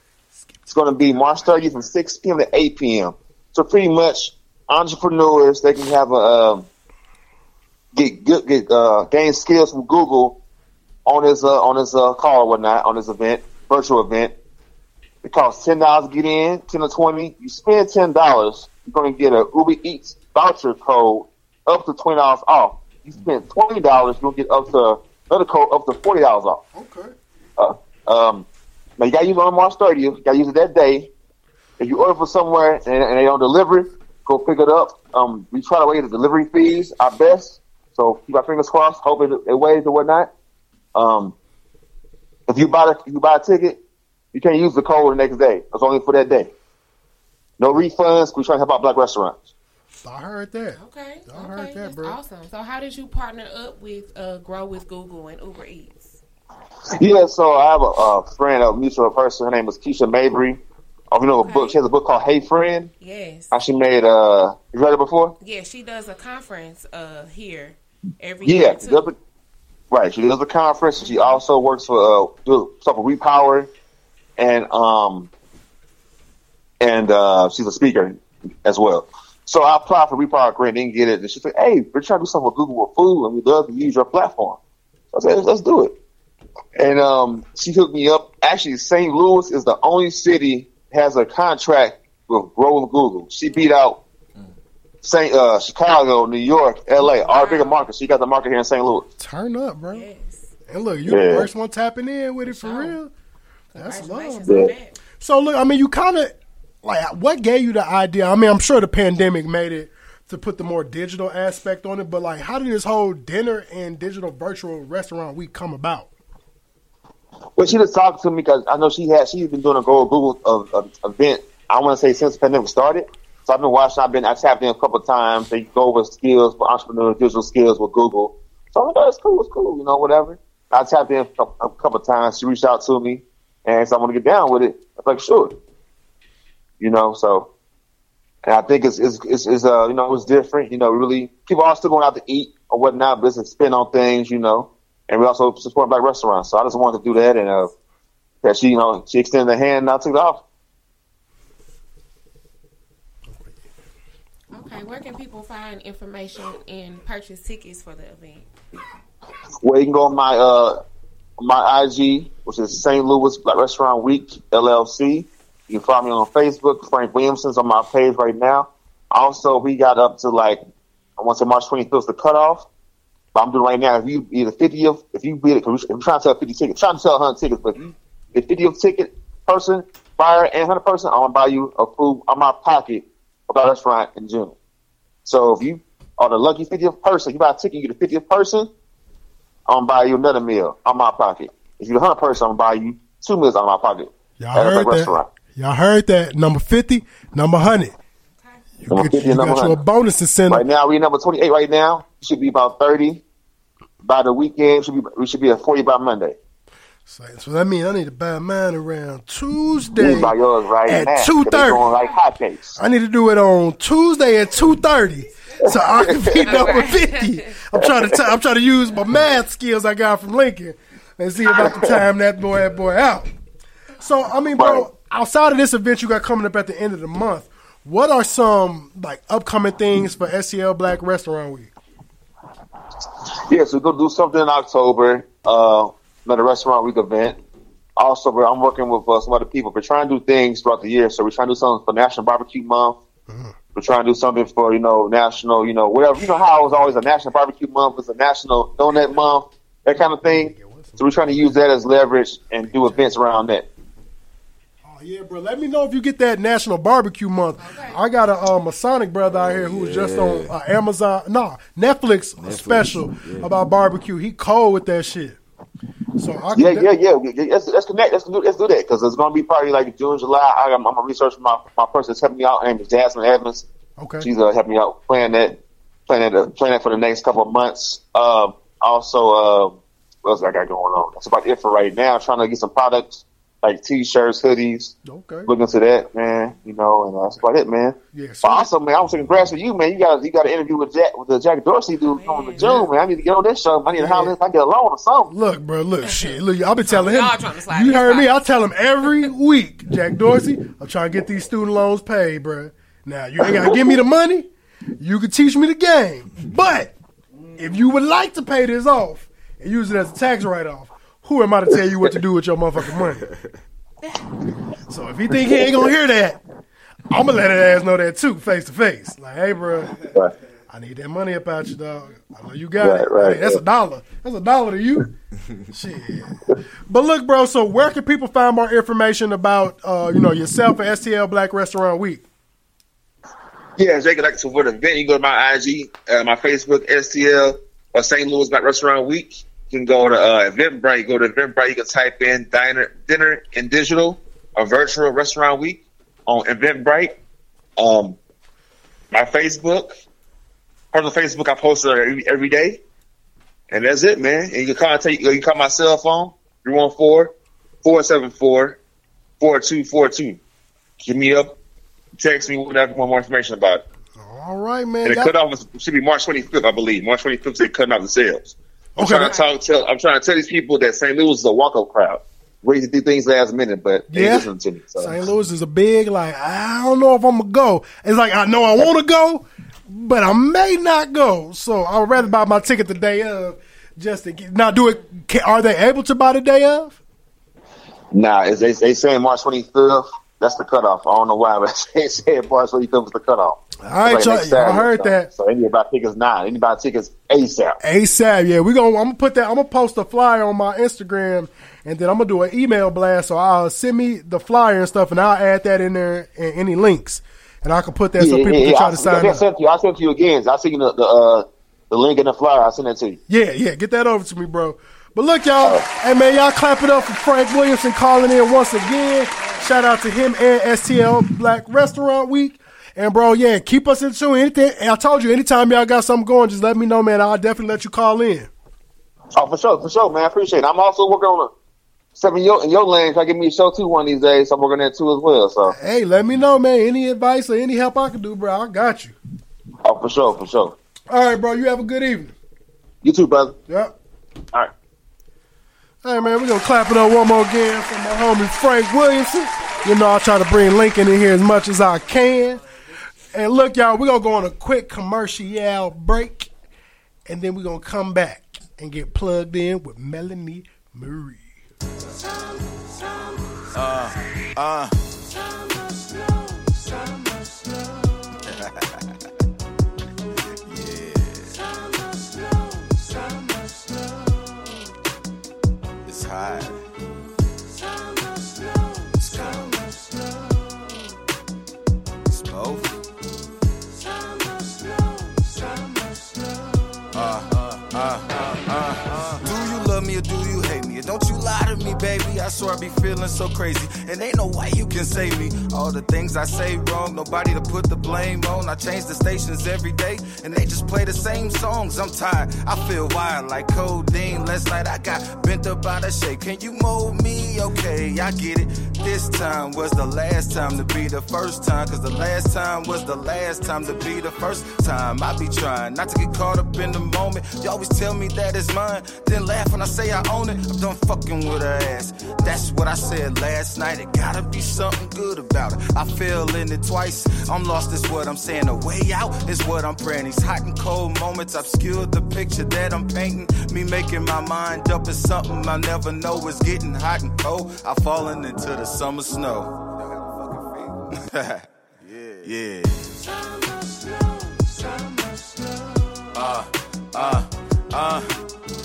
It's going to be March 30th from 6 p.m. to 8 p.m. So pretty much entrepreneurs they can have a um, get get, get uh, gain skills from Google on his uh, on his uh, call or whatnot on this event, virtual event. It costs ten dollars to get in, ten or twenty. You spend ten dollars, you're gonna get a Uber Eats voucher code up to twenty dollars off. You spend twenty dollars, you'll get up to another code up to forty dollars off. Okay. Uh, um, now you gotta use it on March 30th. You gotta use it that day. If you order for somewhere and, and they don't deliver, go pick it up. Um, we try to waive the delivery fees our best. So keep our fingers crossed. Hope it, it waives or whatnot. Um, if you buy the, if you buy a ticket, you can't use the code the next day. It's only for that day. No refunds. We try to help out black restaurants. I heard that. Okay. I okay. heard that, That's bro. awesome. So how did you partner up with uh, Grow with Google and Uber Eats? Yeah, so I have a, a friend, a mutual person. Her name is Keisha Mabry. Oh, you know a book. She has a book called Hey Friend. Yes. How she made. Uh, you read it before? Yeah, she does a conference uh, here every Yeah, year she too. does a- right. She does a conference. She also works for uh, do stuff for Repower, and um, and uh, she's a speaker as well. So I applied for repower grant, didn't get it. And she's like, "Hey, we're trying to do something with Google with food, and we'd love to use your platform." So I said, "Let's, let's do it." And um, she hooked me up. Actually, St. Louis is the only city has a contract with Grow with Google. She beat out St. Uh, Chicago, New York, L.A. All the bigger markets. She got the market here in St. Louis. Turn up, bro. And look, you the Yeah. first one tapping in with it for real. That's love, on bro. So look, I mean, you kind of like what gave you the idea? I mean, I'm sure the pandemic made it to put the more digital aspect on it, but like, how did this whole dinner and digital virtual restaurant week come about? Well, she just talked to me because I know she had she's been doing a Go Google uh, uh, event. I want to say since the pandemic started. So I've been watching. I've been I tapped in a couple of times. They go over skills for entrepreneur digital skills with Google. So I'm like, oh, it's cool, it's cool, you know, whatever. I tapped in a couple, of times. She reached out to me, and so I want to get down with it. I was like, sure, you know. So, and I think it's it's it's, it's uh you know it's different. You know, really people are still going out to eat or whatnot, but it's a spin on things, you know. And we also support black restaurants. So I just wanted to do that, and uh, that she you know she extended the hand, and I took it off. Okay, where can people find information and purchase tickets for the event? Well, you can go on my uh my IG, which is St. Louis Black Restaurant Week LLC. You can find me on Facebook. Frank Williamson's on my page right now. Also, we got up to like I want to say March 25th is the cutoff. But I'm doing right now. If you be the 50th, if you be the, I'm trying to sell 50 tickets, trying to sell 100 tickets, but if you the 50th ticket person, buyer, and 100 person, I'm gonna buy you a food on my pocket about restaurant in June. So if you are the lucky 50th person, you buy a ticket, you get the 50th person, I'm gonna buy you another meal on my pocket. If you're the 100 person, I'm gonna buy you two meals on my pocket. Y'all at a heard restaurant. That? Y'all heard that? Number fifty, number hundred. You, Number get, 50 you and number got you a bonus to send. Right now, we're number 28 right now. Should be about 30. By the weekend, should be we should be at 40 by Monday. So, so that means I need to buy mine around Tuesday buy yours right at now. two They like hotcakes. I need to do it on Tuesday at two thirty, so I can be [laughs] number fifty. I'm trying to t- I'm trying to use my math skills I got from Lincoln and see about the time that boy that boy out. So I mean, bro, outside of this event you got coming up at the end of the month, what are some like upcoming things for STL Black Restaurant Week? Yeah, so we're gonna do something in October. Uh, another restaurant week event. Also, I'm working with uh, some other people. We're trying to do things throughout the year. So we're trying to do something for National Barbecue Month. We're trying to do something for you know national, you know whatever. You know how it was always a National Barbecue Month, it's a National Donut Month, that kind of thing. So we're trying to use that as leverage and do events around that. Yeah, bro. Let me know if you get that National Barbecue Month. I got a uh, Masonic brother out here who was just on uh, Amazon, no Netflix, special about barbecue. He cold with that shit. So I Yeah, can yeah, yeah. Let's, let's connect. Let's do, let's do that because it's going to be probably like June, July. I, I'm, I'm gonna research my my person that's helping me out. Her name is Jasmine Evans. Okay. She's uh, helping me out planning that, planning that, uh, planning that for the next couple of months. Um, also, uh, what else I got going on? That's about it for right now. trying to get some products like t-shirts, hoodies. Okay. Looking to that, man. You know, and uh, that's about it, man. Yeah, But also, man, I want to congrats to you, man. You got you got an interview with Jack with the Jack Dorsey dude coming to June, man. I need to get on this show. I need to holler this. I get alone or something. Look, bro, look, shit. Look, I've been [laughs] telling him. Y'all trying to slide You this heard me. I tell him every week, Jack Dorsey. I'm trying to get these student loans paid, bro. Now you ain't gotta give me the money. You can teach me the game, but if you would like to pay this off and use it as a tax write-off, who am I to tell you what to do with your motherfucking money? So if he think he ain't gonna hear that, I'm gonna let his ass know that too, face to face. Like, hey, bro, I need that money up out you, dog. I know you got Right, it. right, Hey, that's a dollar. That's a dollar to you. Shit. But look, bro. So where can people find more information about uh, you know yourself at STL Black Restaurant Week? Yeah, Jake, like so for the event, you go to my IG, uh, my Facebook, STL, or St. Louis Black Restaurant Week. You can go to uh, Eventbrite. Go to Eventbrite. You can type in diner, dinner and digital, a virtual restaurant week on Eventbrite. Um, my Facebook, part personal Facebook, I post it every, every day, and that's it, man. And you can contact, you can call my cell phone 314-474-4242. Give me up, text me whatever want more information about it. All right, man. And the cutoff is, should be March 25th, I believe. March 25th, they're cutting off the sales. I'm Okay. trying to talk. Tell, I'm trying to tell these people that St. Louis is a walk-up crowd. wait to do things last minute, but they Yeah. listen to me. So. St. Louis is a big like I don't know if I'm gonna go. It's like I know I want to go, but I may not go. So I'd rather buy my ticket the day of just to get. Now, do it? Are they able to buy the day of? Nah, is they they saying March 25th? That's the cutoff. I don't know why, [laughs] but they said March 25th is the cutoff. All right, Like y'all- y'all heard that. So anybody tickets now, anybody tickets ASAP. ASAP, yeah. We gonna I'm gonna put that. I'm gonna post a flyer on my Instagram, and then I'm gonna do an email blast. So I'll send me the flyer and stuff, and I'll add that in there and any links, and I can put that so people can try I, to sign I up. sent to you. I sent to you again. I seen the the, uh, the link in the flyer. I sent that to you. Yeah, yeah, get that over to me, bro. But look, y'all, hey man, y'all clap it up for Frank Williamson calling in once again. Shout out to him and STL Black Restaurant Week. And bro, yeah, keep us in tune. Anything, I told you, anytime y'all got something going, just let me know, man. I'll definitely let you call in. Oh, for sure, for sure, man. I appreciate it. I'm also working on a something in your, in your lane. Try to give me a show too one of these days. So I'm working that too as well. So, Hey, let me know, man. Any advice or any help I can do, bro, I got you. oh, for sure, for sure. All right, bro, you have a good evening. You too, brother. Yep. All right. Hey man, we're gonna clap it up one more again for my homie Frank Williamson. You know, I try to bring Lincoln in here as much as I can. And look, y'all, we're gonna go on a quick commercial break, and then we're gonna come back and get plugged in with Melanie Marie. Uh, uh. Both. Uh, uh, uh, uh, uh. Do you love me or do you hate me? Don't you lie to me, baby. I swear I be feeling so crazy. And ain't no way you can save me. All the things I say wrong, nobody to put the blame on. I change the stations every day, and they just play the same songs. I'm tired. I feel wild like codeine. Last night I got bent up out of shape. Can you mold me? Okay, I get it. This time was the last time to be the first time. Cause the last time was the last time to be the first time. I be trying not to get caught up in the moment. You always tell me that it's mine. Then laugh when I say I own it. I'm done fucking with her ass. That's what I said last night. It gotta be something good about it. I fell in it twice. I'm lost, is what I'm saying. The way out is what I'm praying. These hot and cold moments obscure the picture that I'm painting. Me making my mind up is something I never know is getting hot and cold. I've fallen into the summer snow. [laughs] yeah. yeah. Uh, uh, uh.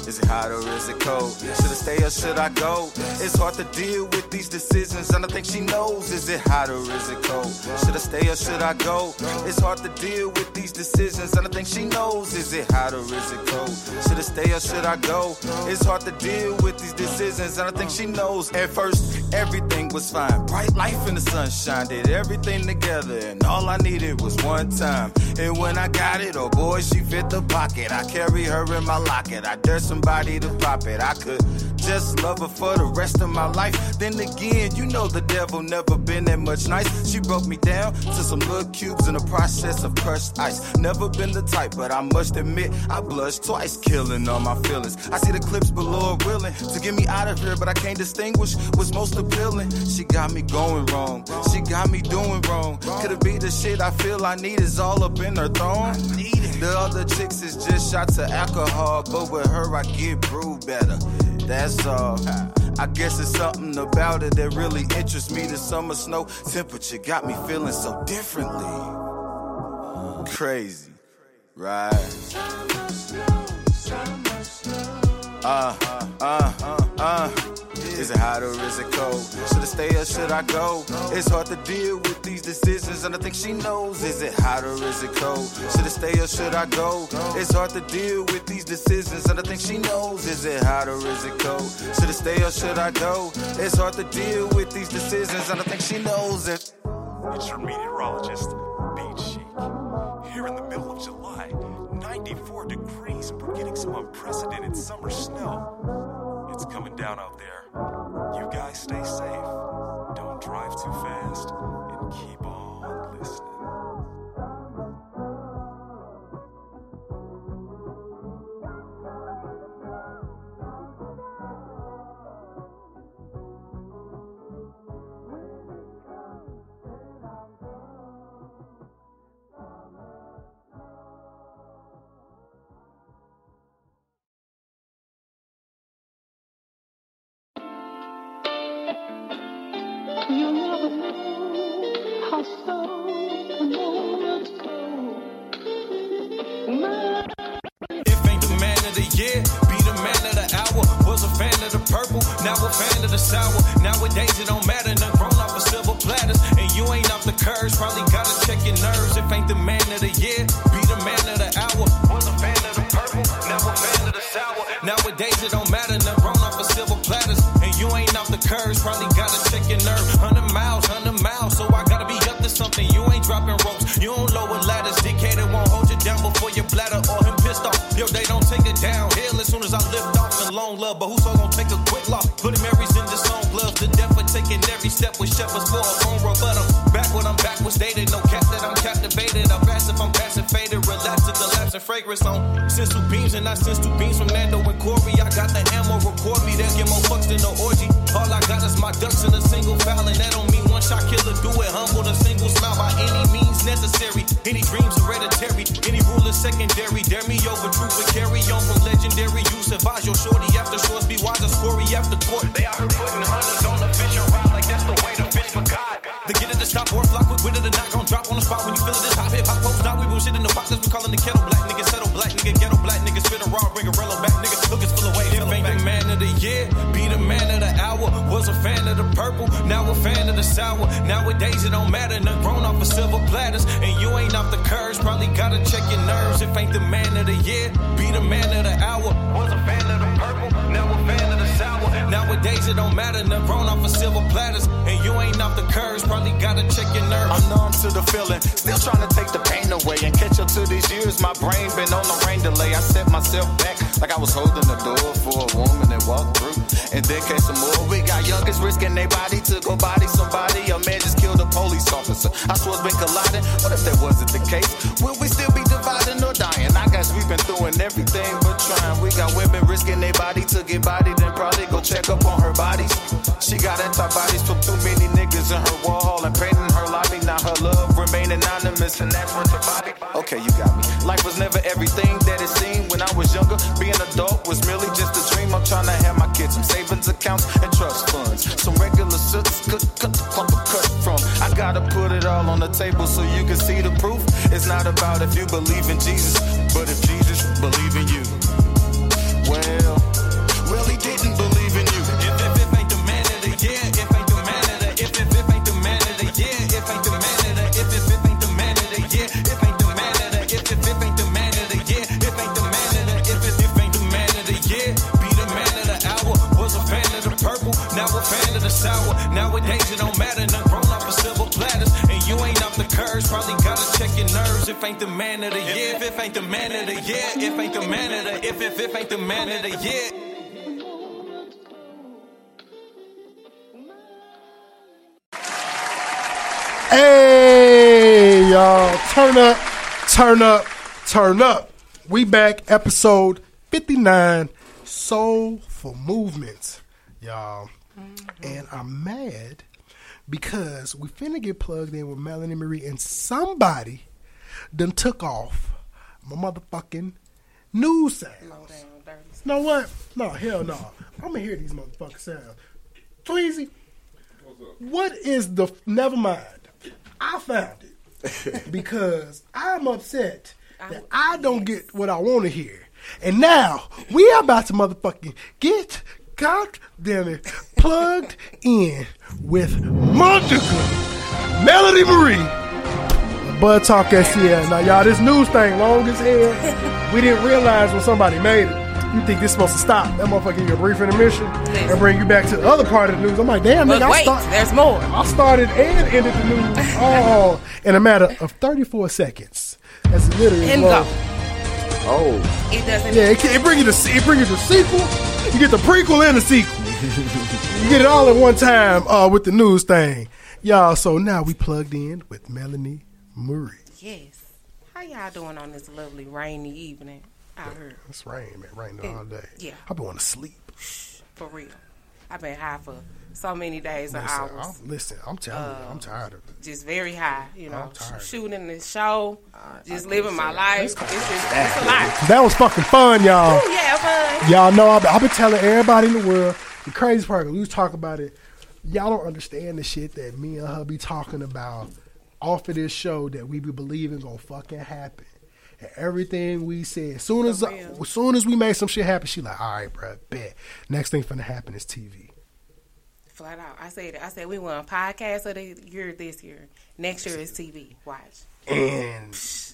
Is it hot or is it cold? Should I stay or should I go? It's hard to deal with these decisions, and I think she knows. Is it hot or is it cold? Should I stay or should I go? It's hard to deal with these decisions, and I think she knows. Is it hot or is it cold? Should I stay or should I go? It's hard to deal with these decisions, and I think she knows. At first, everything was fine. Bright life in the sunshine, did everything together, and all I needed was one time. And when I got it, oh boy, she fit the pocket. I carry her in my locket. I dare somebody to pop it. I could just love her for the rest of my life. Then again, you know the devil never been that much nice. She broke me down to some little cubes in the process of crushed ice. Never been the type, but I must admit I blushed twice, killing all my feelings. I see the clips below willing to get me out of here, but I can't distinguish what's most appealing. She got me going wrong. She got me doing wrong. Could it be the shit I feel I need is all up in her thong? The other chicks is just shots of alcohol, but with her I get brewed better. That's all. I guess it's something about it that really interests me. The summer snow temperature got me feeling so differently. Crazy, right? Summer snow, summer Uh, uh, uh, uh. Is it hot or is it cold? Should I stay or should I go? It's hard to deal with these decisions, and I think she knows. Is it hot or is it cold? Should I stay or should I go? It's hard to deal with these decisions, and I think she knows. Is it hot or is it cold? Should I stay or should I go? It's hard to deal with these decisions, and I think she knows it. It's your meteorologist, Beat Chic. Here in the middle of July, 94 degrees, and we're getting some unprecedented summer snow. It's coming down out there. You guys stay safe. Don't drive too fast, and keep on listening. Yo, they don't take it downhill as soon as I lift off in long love. But who's so gonna take a quick loss? Put him Marys in the song gloves. The death for taking every step with shepherds for a phone rebut. I'm backward, I'm backwards dated. No cap that I'm captivated. I'm passive, I'm passive faded. Relapse to the lapse of fragrance on sensu beams and I sense two beams from Nando and Corey. I got the ammo, record me. They'll get more fucks than the orgy. All I got is my ducks in a single foul, and that don't mean one shot killer. Do it humble, a single smile by any means necessary. Any dreams hereditary, any rule is secondary. Dare me over purple, now a fan of the sour. Nowadays it don't matter, none grown off of silver platters. And you ain't off the curves, probably gotta check your nerves. If ain't the man of the year, be the man of the hour. Was a fan of the purple, now a fan of the sour. Nowadays it don't matter, none grown off of silver platters. And you ain't off the curves, probably gotta check your nerves. I'm numb to the feeling, still trying to take the pain away and catch up to these years. My brain been on the rain delay. I set myself back like I was holding the door for a woman that walked through. And then came some more. We got youngest risking their body to go body somebody. A man just killed a police officer. I swear it's been colliding. What if that wasn't the case? Will we still be dividing or dying? I guess we've been doing everything but trying. We got women risking their body to get body, then probably go check up on her bodies. She got antibodies from too many niggas in her wall and painting her lobby. Now her love remain anonymous, and that's what's body. Okay, you got me. Life was never everything that it seemed when I was younger. Being adult was merely just a dream. I'm trying to have my kids some savings accounts and trust funds. Some regular suits, cut, cut, of cut from. I gotta put it all on the table so you can see the proof. It's not about if you believe in Jesus, but if Jesus believe in you. Well, sour. Nowadays it don't matter, none grown off of silver platters, and you ain't the curves. Probably gotta check your nerves. If ain't the man of the year, if, ain't the man of the year, if ain't the man of the, if, if, if ain't the man of the year. Hey, y'all. Turn up, turn up, turn up. We back, episode 59, Soulful Movements, y'all. And I'm mad because we finna get plugged in with Melanie Marie and somebody done took off my motherfucking news sounds. Know what? No, hell no. I'm gonna hear these motherfucking sounds. Tweezy, what is the never mind? I found it [laughs] because I'm upset that I don't get what I want to hear. And now we are about to motherfucking get god damn it plugged in with Monica Melody Marie Bud Talk STL. Now y'all this news thing long as hell. [laughs] We didn't realize when somebody made it. You think this supposed to stop? That motherfucker give you a brief intermission and bring you back to the other part of the news. I'm like, damn, But nigga, I wait, start- there's more. I started and ended the news all in a matter of 34 seconds. That's literally And long. go. Oh, It doesn't. yeah, it, it bring you the it bring you the sequel. You get the prequel and the sequel. [laughs] you get it all at one time uh, with the news thing, y'all. So now we plugged in with Melanie Marie. Yes. How y'all doing on this lovely rainy evening out here? It's rain, man, raining all day. Yeah. I've been wanting to sleep. For real. I've been high for so many days and Listen, hours. I'm, listen, I'm telling you, Uh, I'm tired of it. Just very high, you know, I'm tired. shooting the show, just living my life. Let's It's, just, it's a lot. That was fucking fun, y'all. Ooh, yeah, fun. Y'all know I've, I've been telling everybody in the world. The crazy part, we was talking about it. Y'all don't understand the shit that me and her be talking about off of this show that we be believing gonna fucking happen. And everything we said, as soon as as soon as we made some shit happen, she like, all right, bro, bet. Next thing finna happen is TV. Flat out. I said it. I said we won podcast of the year this year. Next year is TV. Watch. And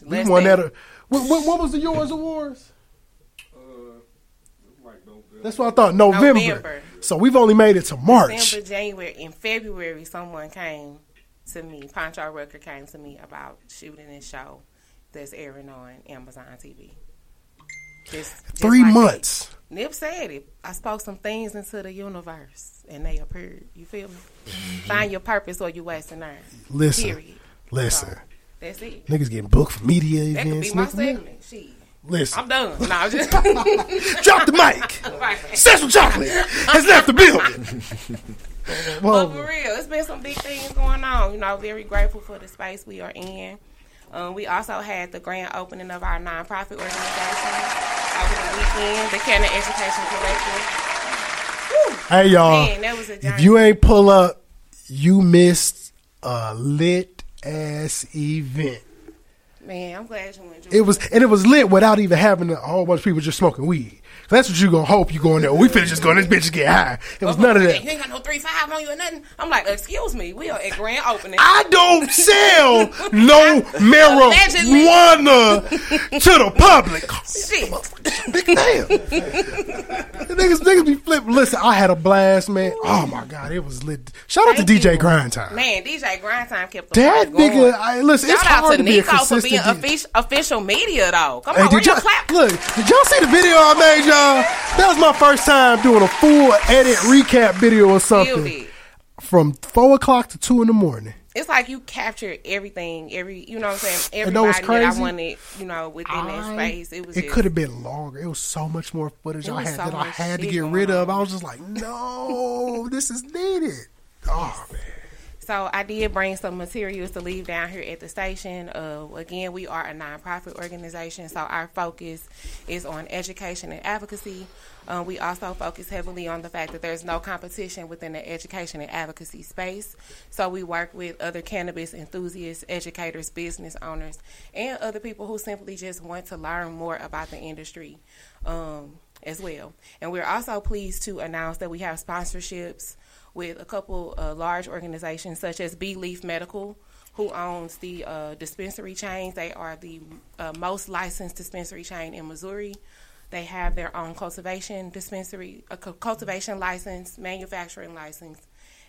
we Less won that. uh, What, what, what was the yours awards? Uh, like November. That's what I thought. November. November. So we've only made it to March. December, January, in February, someone came to me. Poncho Rucker came to me about shooting this show that's airing on Amazon TV. Just, just Three like months. that. Nip said it. I spoke some things into the universe, and they appeared. You feel me? Find your purpose, or you wasting time. Mm-hmm. Listen, Period. listen. That's it. Niggas getting booked for media That could events. be my niggas, man. segment. Shit. Listen. I'm done. No, I'm just [laughs] Drop the mic. [laughs] Right. Central Chocolate has left the building. But for real, it's been some big things going on. You know, very grateful for the space we are in. Um, we also had the grand opening of our nonprofit organization over the weekend, the Canna Education Collective. Hey y'all, Man, that was a if you ain't pull up, you missed a lit ass event. Man, I'm glad you enjoyed It was and it was lit without even having a whole bunch of people just smoking weed. That's what you gonna hope you go in there. We finna just go in this bitch and get high. It was none of that. You ain't got no three five on you or nothing. I'm like, excuse me, we are at grand opening. I don't sell no [laughs] marijuana to the public. Shit. niggas, niggas be flipping. Listen, I had a blast, man. Oh my god, it was lit. Shout out to DJ Grind Time. Man, DJ Grind Time kept the That nigga, I, listen, Shout it's out hard to to be a Nico for being consistent. official media though. Come Hey, on, did y'all, clap? look, did y'all see the video I made, y'all? That was my first time doing a full edit recap video or something from four o'clock to two in the morning. It's like you captured everything, every you know what I'm saying. And know what's Everybody that I wanted, you know, within that space. It was It could have been longer. It was so much more footage I had so that I had to get rid of. I was just like, no, this is needed. [laughs] Oh man. So I did bring some materials to leave down here at the station. Uh, again, we are a nonprofit organization, so our focus is on education and advocacy. Uh, we also focus heavily on the fact that there's no competition within the education and advocacy space. So we work with other cannabis enthusiasts, educators, business owners, and other people who simply just want to learn more about the industry um, as well. And we're also pleased to announce that we have sponsorships with a couple uh, large organizations such as BeLeaf Medical, who owns the uh, dispensary chains. They are the uh, most licensed dispensary chain in Missouri. They have their own cultivation dispensary, a cu- cultivation license, manufacturing license,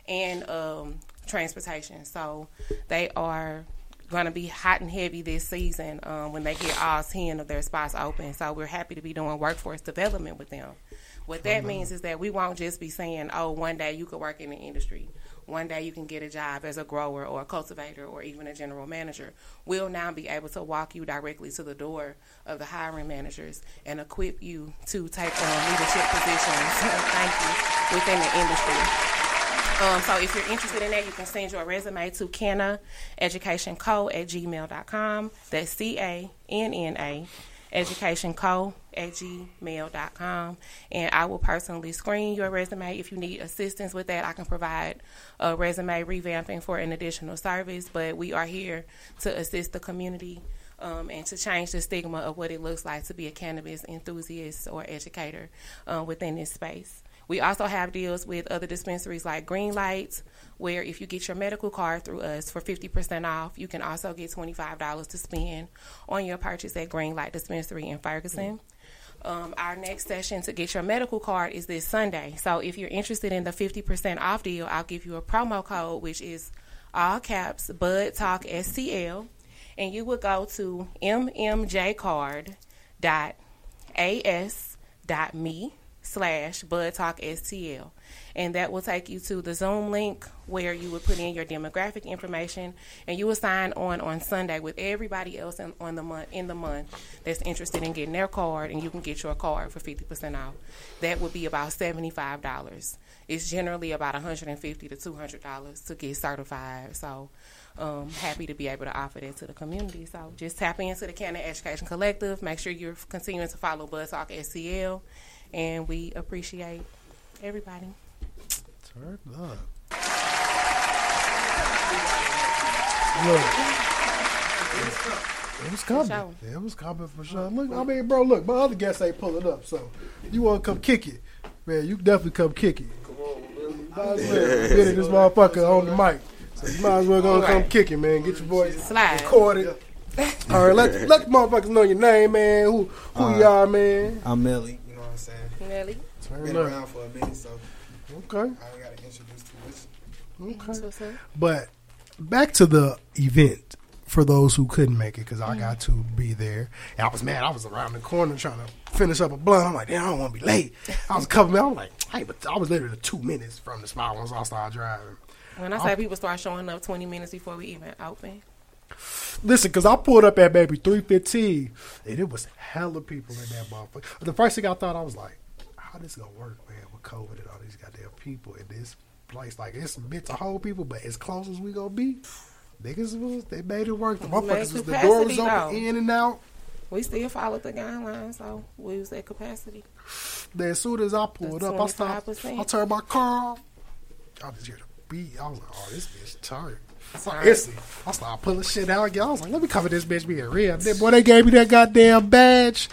and um, transportation. So they are going to be hot and heavy this season um, when they get all 10 of their spots open. So we're happy to be doing workforce development with them. What that means is that we won't just be saying, oh, one day you could work in the industry. One day you can get a job as a grower or a cultivator or even a general manager. We'll now be able to walk you directly to the door of the hiring managers and equip you to take on leadership positions, [laughs] thank you, within the industry. Um, so if you're interested in that, you can send your resume to Canna Education Co at gmail.com. That's C A N N A Education Co at gmail.com. And I will personally screen your resume. If you need assistance with that, I can provide a resume revamping for an additional service. But we are here to assist the community um, and to change the stigma of what it looks like to be a cannabis enthusiast or educator uh, within this space. We also have deals with other dispensaries like Green Lights, where if you get your medical card through us for 50% off, you can also get $25 to spend on your purchase at Green Light Dispensary in Ferguson. Um, our next session to get your medical card is this Sunday. So if you're interested in the 50% off deal, I'll give you a promo code, which is all caps Bud Talk STL, and you would go to mmjcard.as.me slash Bud Talk STL. And that will take you to the Zoom link where you would put in your demographic information and you will sign on on Sunday with everybody else in, on the month in the month that's interested in getting their card and you can get your card for 50% off. That would be about $75. It's generally about $150 to $200 to get certified. So um, happy to be able to offer that to the community. So just tap into the Canna Education Collective. Make sure you're continuing to follow Bud Talk STL, and we appreciate everybody. Turn up. It was coming. It was coming for sure. Look, I mean, bro, look, my other guests ain't pulling up, so you want to come kick it, man? You definitely come kick it. Might as well get this motherfucker on the mic. So you might as well go and come kick it, man. Get your voice Slide. recorded. All right, let let the motherfuckers know your name, man. Who who uh, you are, man. I'm Melly. You know what I'm. Turn Been up. around for a minute, so Okay. I ain't got to introduce too much. Okay. But back to the event for those who couldn't make it because I got to be there. And I was mad. I was around the corner trying to finish up a blunt. I'm like, damn, I don't want to be late. I was a couple. I'm like, hey, but I was literally two minutes from the spot once I started driving. When I say people start showing up 20 minutes before we even open. Listen, because I pulled up at maybe 315 and it was hella people in that motherfucker. The first thing I thought, I was like, how this going to work, man, with COVID and all these goddamn people in this place? Like, it's meant to hold people, but as close as we going to be, niggas was, they made it work. The motherfuckers was, the door was open though. in and out. We still followed the guidelines, so we was at capacity. Then as soon as I pulled up, I stopped. I turned my car off. I just hear the beat. I was like, oh, this bitch tired. So I started pulling shit out again. I was like, let me cover this bitch being real. Then boy, they gave me that goddamn badge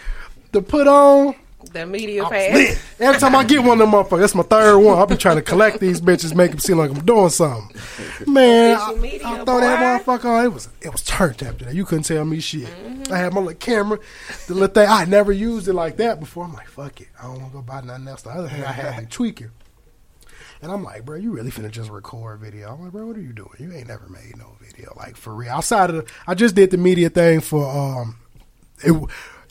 to put on. The media pass. Every time I get one of them motherfuckers, that's my third one. I've been trying to collect these bitches, make them seem like I'm doing something. Man, I, Social media, I throw that motherfucker on. It was it was turned after that. You couldn't tell me shit. I had my little camera, the little thing. I never used it like that before. I'm like, fuck it. I don't want to go buy nothing else. The other thing I had like tweaking. And I'm like, bro, you really finna just record video? I'm like, bro, what are you doing? You ain't never made no video, like for real. Outside of, the, I just did the media thing for, um, it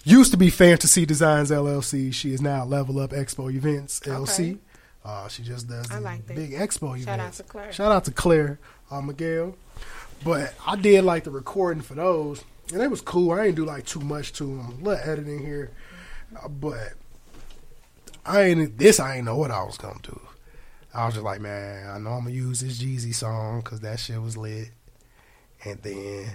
used to be Fantasy Designs LLC. She is now Level Up Expo Events LLC. Okay. Uh, she just does the like big expo events. Shout out to Claire. Shout out to Claire, uh, Miguel. But I did like the recording for those, and it was cool. I didn't do like too much to them. A little editing here, uh, but I ain't this. I ain't know what I was gonna do. I was just like, man, I know I'm gonna use this Jeezy song because that shit was lit, and then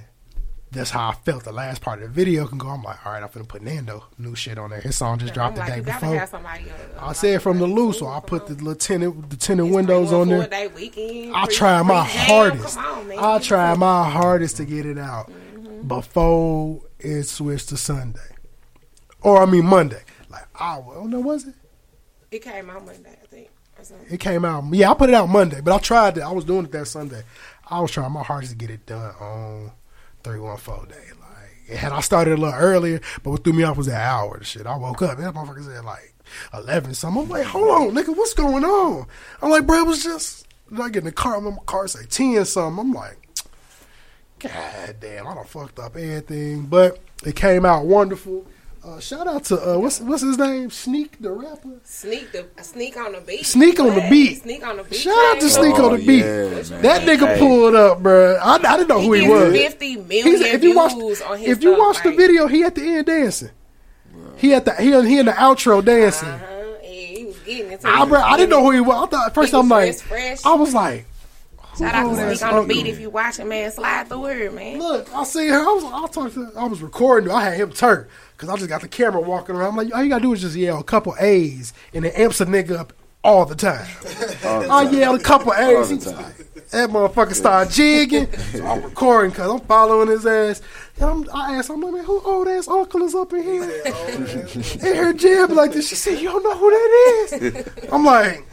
that's how I felt. The last part of the video can go. I'm like, all right, I'm finna put Nando new shit on there. His song just dropped like, the day before. have somebody uh, I said from the loose, so I put the little tinted, the tinted windows on there. Weekend, I tried my hardest. Come on, man. I tried my hardest to get it out Mm-hmm. before it switched to Sunday, or I mean Monday. Like I don't know, was it? It came out Monday, I think. It came out. Yeah, I put it out Monday, but I tried it. I was doing it that Sunday. I was trying my hardest to get it done on three one four day. Like had I started a little earlier, but what threw me off was that hour. Shit. I woke up and that motherfucker said like eleven something. I'm like, hold on, nigga, what's going on? I'm like, bro, it was just. Get in the car. My car say ten something. I'm like, God damn, I done fucked up everything. But it came out wonderful. Uh, shout out to uh, what's what's his name? Sneak the rapper. Sneak the sneak on the beat. Sneak on the beat. Sneak on the beat. Shout out to Sneak out. on the beat. that nigga pulled up, bro. I, I didn't know who he, He gets was. 50 million if you watch, views on his if you stuff, watch the video, he at the end dancing. He at the he, he in the outro dancing. Uh-huh. Yeah, he was getting it. I, bro, I didn't know who he was. I thought first I'm like, fresh, fresh. I was like, Shout out to Sneak on the beat if you watching, man. Slide through her, man. Look, I see her. I was, I talked to, I was recording. I had him turn because I just got the camera walking around. I'm like, all you gotta do is just yell a couple A's and it amps a nigga up all the time. I yelled a couple A's. He was like, that motherfucker started jigging. So I'm recording because I'm following his ass. And I'm, I asked, I'm like, man, who old ass uncle is up in here? and her jab like this. She said, you don't know who that is? I'm like,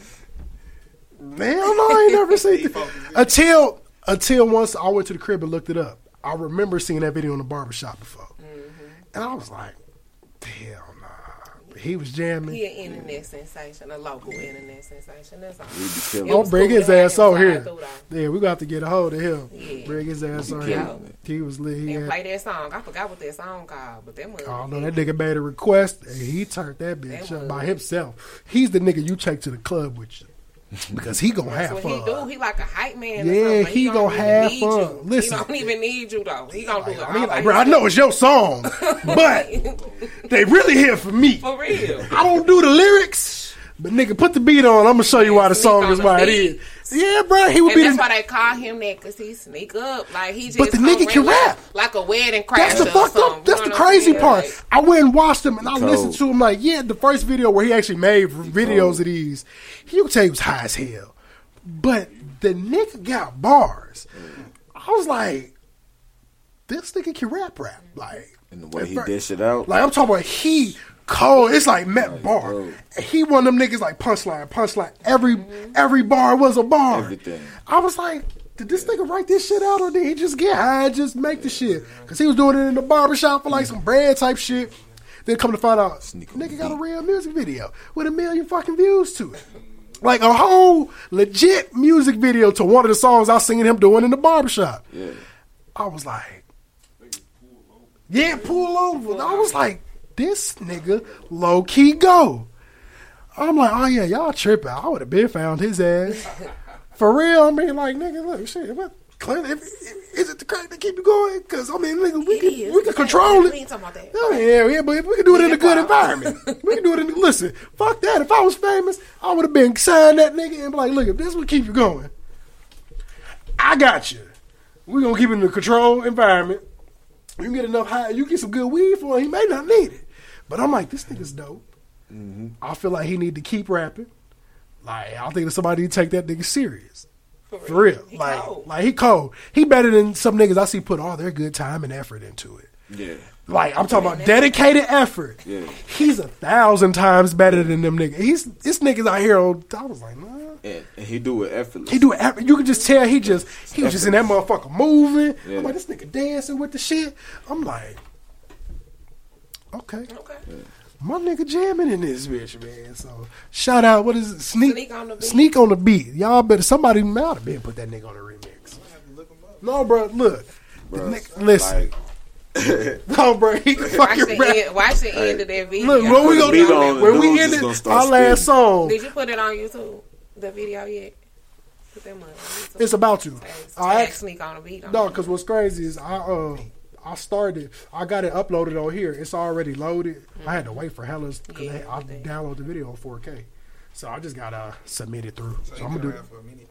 man, no, I ain't never seen [laughs] it. Until, until once I went to the crib and looked it up. I remember seeing that video in the barbershop before. And I was like, hell nah. He was jamming. He an internet sensation, a local internet sensation. That's all. I'll It was bring cool his ass over here. through. Yeah, we got to get a hold of him. Yeah. Bring his ass over Yeah. here. He was lit. He And had, play that song. I forgot what that song called, but that was. I don't know. Oh, that nigga made a request and he turned that bitch up by himself. He's the nigga you take to the club with you. [laughs] Because he gonna That's have what he fun. do. He like a hype man. Yeah, something, but he don't gonna have fun. You. Listen. he don't even need you though. He gonna do it. I mean, like, by bro, I know it's your song, [laughs] but they really here for me. For real. I don't do the lyrics, but nigga, put the beat on. I'm gonna show you why the song is why it is. Yeah, bro, he would and be. that's The, why they call him that because he sneak up like he just. But the nigga can ring like, rap. like a wedding crasher. that's the or fucked up. That's the know what I'm crazy saying? part. Like, I went and watched him, and I Cold. listened to him. Like, yeah, the first video where he actually made videos of these, he would tell you he was high as hell. But the nigga got bars. I was like, this nigga can rap rap. Like And the way he dish it out. like I'm talking about he cold. It's like Matt Bar. He one of them niggas like punchline, punchline. Every mm-hmm. every bar was a bar. Everything. I was like, did this nigga write this shit out or did he just get high and just make the shit? Because he was doing it in the barbershop for like some bread type shit. Then come to find out, nigga got a real music video with a million fucking views to it. Like a whole legit music video to one of the songs I was seen him doing in the barbershop. Yeah. I was like, yeah, pull over. I was like, this nigga low key go. I'm like, oh yeah, y'all tripping. I would have been found his ass. [laughs] For real, I mean, like, nigga, look, shit, what? Clint, if, if, is it the crack that keep you going? Because, I mean, nigga, we can, we can control it. We ain't talking about that. Oh, yeah, yeah, but if we can do it in a good environment. we can do it in, listen, fuck that. If I was famous, I would have been signed that nigga and be like, look, if this would keep you going, I got you. We're going to keep it in a controlled environment. You can get enough high, you get some good weed for him, he may not need it. But I'm like, this nigga's dope. Mm-hmm. I feel like he need to keep rapping. Like, I think that somebody need to take that nigga serious. For real. Like, like he cold. He better than some niggas I see put all their good time and effort into it. Yeah. Like I'm talking about dedicated effort. Yeah. He's a thousand times better than them niggas. He's this niggas out here. On, I was like, nah. And, and he do it effortless. He do it. effort- You can just tell he just he was just in that motherfucker moving. Yeah. I'm like, this nigga dancing with the shit. I'm like, okay, okay. My nigga jamming in this bitch, man. So shout out. What is it? Sneak. Sneak on the beat. Sneak on the beat. Y'all better somebody ought to been put that nigga on the remix. No, bro. Look. The nigga- listen. [laughs] no, bro. He [laughs] can Watch fucking the, rap. end, watch the end of that video. Look, what we gonna do on, when we dudes end is it? gonna Our last song. Did you put it on YouTube? The video yet? Put them on YouTube. It's about to. I Tag act- sneak on the beat. No, because what's crazy is I uh I started. I got it uploaded on here. It's already loaded. I had to wait for Hellas because I, I download the video on 4K. So I just gotta submit it through. So, So I'm gonna do. around for a minute,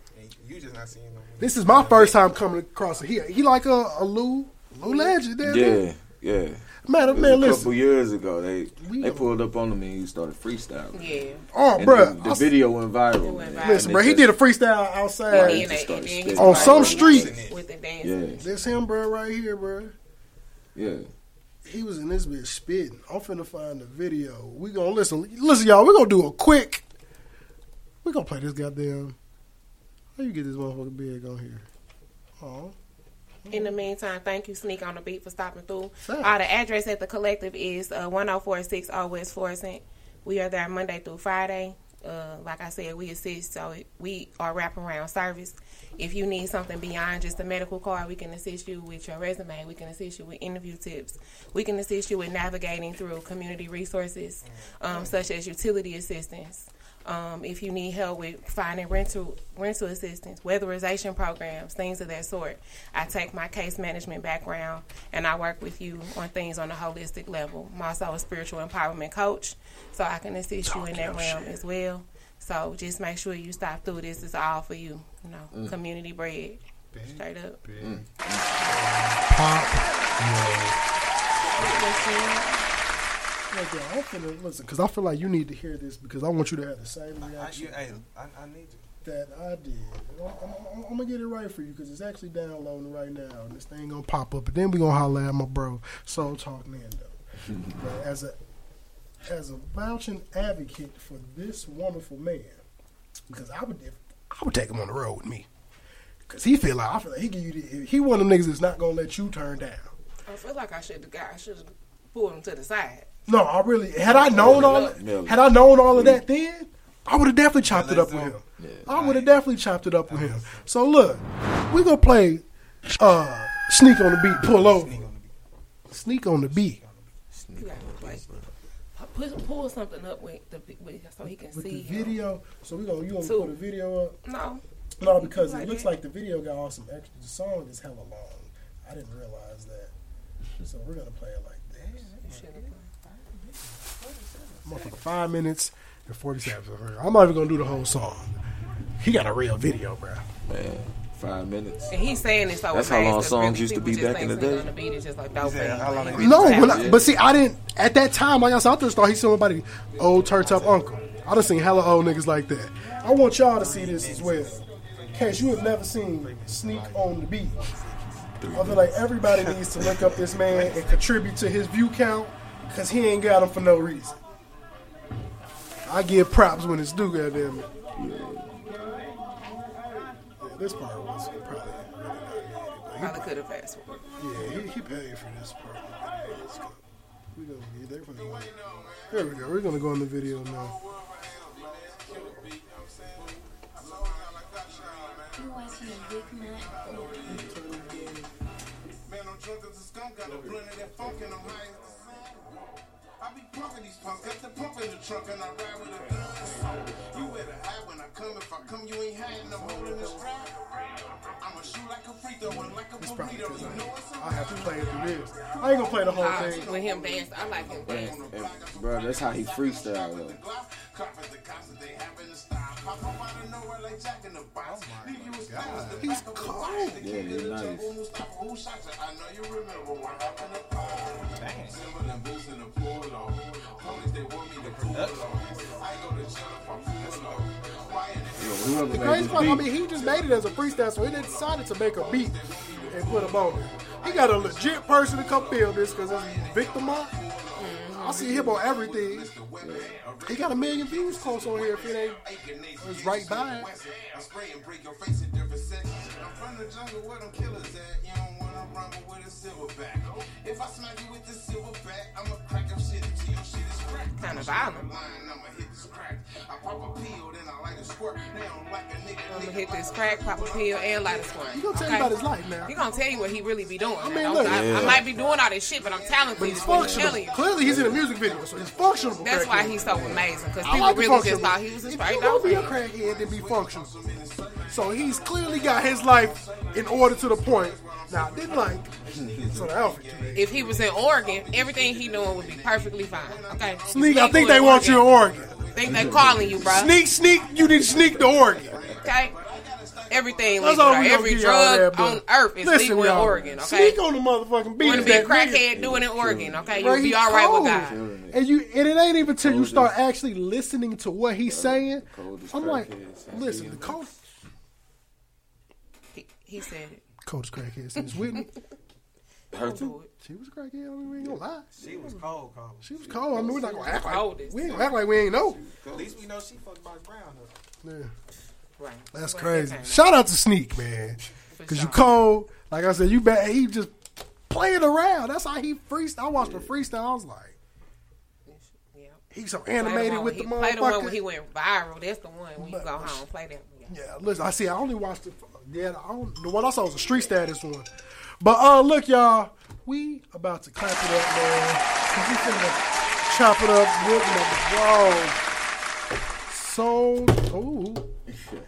you just not seeing no. This is my first time coming across it. He he like a, a Lou Lou legend. There, Yeah, yeah. Man, It was man, a listen. couple years ago, they We- they pulled up on him and he started freestyling. Yeah. Oh, And bruh, the, the video went viral. man. Listen, And bro, he just- did a freestyle outside Yeah, he just started on some street. With the dance. Yeah, This him, bro, right here, bro. Yeah. He was in this bitch spitting. I'm finna find the video. We gonna listen. Listen, y'all. We gonna do a quick. We gonna play this goddamn. How you get this motherfucker big on here? Oh, In the meantime, thank you, Sneak on the Beat, for stopping through. Thanks. Uh, the address at the collective is uh, 1046 Old West Florissant. We are there Monday through Friday. Uh, like I said, we assist, so we are wraparound service. If you need something beyond just a medical card, we can assist you with your resume. We can assist you with interview tips. We can assist you with navigating through community resources, um, such as utility assistance. Um, if you need help with finding rental rental assistance, weatherization programs, things of that sort, I take my case management background and I work with you on things on a holistic level. I'm also a spiritual empowerment coach, so I can assist you in that realm as well. So just make sure you stop through. This is all for you. You know, Mm. community bread, straight up. Like, yo, I'm finna listen because I feel like you need to hear this because I want you to have the same I, reaction you, I, I need you. that I did. I'm, I'm- I'm gonna get it right for you because it's actually downloading right now, and this thing gonna pop up, and then we gonna holler at my bro Soul Talk Nando. [laughs] But as a as a vouching advocate for this wonderful man, because I would def- I would take him on the road with me, because he feel like I feel like he give you the, he one of them niggas that's not gonna let you turn down. I feel like I should have I should have pulled him to the side. No, I really had I known all Yeah. had I known all of that then, I would have definitely chopped it up with him. I would have definitely chopped it up with him. So look, we gonna play uh sneak on the beat, pull over. Sneak on the beat. You gotta like pull, pull something up with the with, so he can With see the video, so we gonna you gonna Two. put a video up? No. No, because Like it looks that. like the video got all some extra. The song is hella long. I didn't realize that. [laughs] So we're gonna play it like this. Motherfucker, five minutes and forty-seven. I'm not even gonna do the whole song. He got a real video, bro. Man, five minutes. And he's saying this so That's how long songs used to be back in the day. On the beat just like dope. No, I, but see, I didn't at that time. Like I said, I just thought he's somebody old turned up uncle. I done seen hella old niggas like that. I want y'all to see this as well. In case you have never seen Sneak on the Beat. I feel like everybody needs to look up this man and contribute to his view count because he ain't got them for no reason. I give props when it's due, goddamn it. Yeah, this part was probably Probably could have fast forward. yeah, he, he paid for this part. We gonna get there for the There we go. We're gonna go on the video now. Man, I'm drunk as a skunk, got a blunt of that funk and I'm high as the sun. I be pumping these punks, got the pump in the trunk and I ride with a gun. You better hide when I come, if I come you ain't hiding, I'm holding the strap. I'ma shoot like a free throw and like a burrito, you know it's I have to play it through this. I ain't gonna play the whole thing. With him dance, I like him dance. Bro, that's how he freestyle though. He's cold. Yeah, he's nice. I know you remember what happened to Paul. Simple and boots in the pool, though. Homies, they want me to cool, though. I go to jail if I fool, though. Why the Whoever The made crazy part, I mean, he just made it as a freestyle, so he decided to make a beat and put him on it. He got a legit person to come film this because it's Victor Mark. I see him on everything. He got a million views close on here if it ain't it's right by it. I'm rumble with a silverback. If I smack you with the silverback, I'ma crack your shit until your shit is cracked. Kinda violent. I'ma hit this crack. Pop a pill, then I light a squirt. They like a nigga. I'm gonna hit this crack, pop a pill, and light a squirt. He gonna tell you about his life now. He gonna tell you what he really be doing. I mean, look- I, I might be doing all this shit, but I'm talented. But he's is what I'm functional. you. Clearly, he's in a music video, so he's functional. for That's why he's so amazing. Because people like really just thought he was a If straight you dog. gonna be a crackhead, then be functional. So he's clearly got his life in order to the point. Now, I didn't like so the outfit. If he was in Oregon, everything he doing would be perfectly fine. Okay. Sneak, I think they want you in Oregon. Think they calling you, bro. Sneak, sneak, you need to sneak to Oregon. Okay. Everything That's legal. all we gonna Every give y'all drug there, on earth is listen, legal in y'all, Oregon. Okay. Sneak on the motherfucking beat. Want to be a that nigga. crackhead doing it in Oregon? Okay, Bro, you'll be he all right with cold. God. And you and it ain't even till you start actually listening to what he's saying. I'm like, listen, the cold, He, he said it. coldest crackhead since with me. [laughs] Her too. She was a crackhead. I mean, we ain't gonna lie. She was cold, cold. She was cold. I mean, we're not gonna act like Coldest. we ain't gonna act like we ain't know. At least we know she fucked Bobby Brown though. Yeah. Right. That's Well, crazy. okay. Shout out to Sneak, man. Cause you cold. Like I said, you bet he just playing around. That's how he freestyle. I watched the freestyle. I was like, Yeah. he's so Play the animated one with he, the Play the one when motherfucker. he went viral. That's the one when you go home play that. one. Yeah, listen. I see. I only watched the Yeah, I don't, the one I saw was a street status one. But uh, look, y'all, we about to clap it up, man. 'Cause we finna chop it up with my bro. So, ooh. Yeah,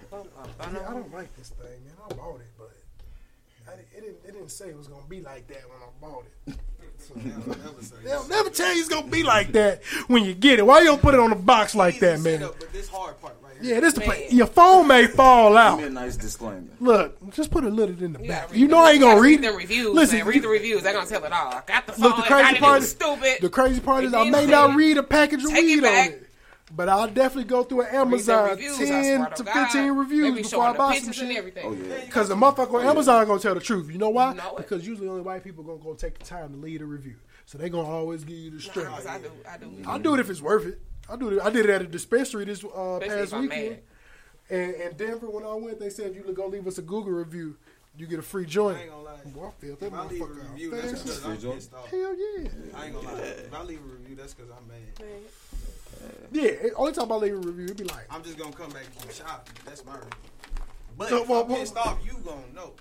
I don't like this thing, man. I bought it, but I, it, didn't, it didn't say it was gonna be like that when I bought it. [laughs] So, They'll never tell you it's gonna be like that when you get it. Why you don't put it on the box like that, man? But this hard part. Yeah, this the play. Your phone may fall out. Give me a nice disclaimer. Look, just put a little in the You back. gotta read You the- know I ain't gonna gotta read the reviews. Listen, man. read the reviews. They're gonna tell it all. I got the phone. Look, the I crazy got part it is stupid. the crazy part is I may not read a package of Take it weed on back. it, but I'll definitely go through an Amazon reviews, I ten to to God. fifteen They reviews be before I the buy some pictures and shit. everything. Oh, yeah. Because the motherfucker oh, on Amazon gonna tell the truth. You know why? You know it. because usually only white people gonna go take the time to lead a review, so they gonna always give you the straight. Nah, 'cause I do. I do. I'll do it if it's worth it. I do. I did it at a dispensary this uh, past weekend. mad. And Denver, when I went, they said if you go leave us a Google review, you get a free joint. I ain't gonna lie. Boy, I feel that If I leave a motherfucker out review, that's because I'm pissed off. Hell yeah. I ain't gonna lie. If I leave a review, that's because I'm mad. Yeah, only time I leave a review, it'd be like, I'm just gonna come back and keep shopping. That's my review. But So, if well, I'm well- pissed off, you gonna know.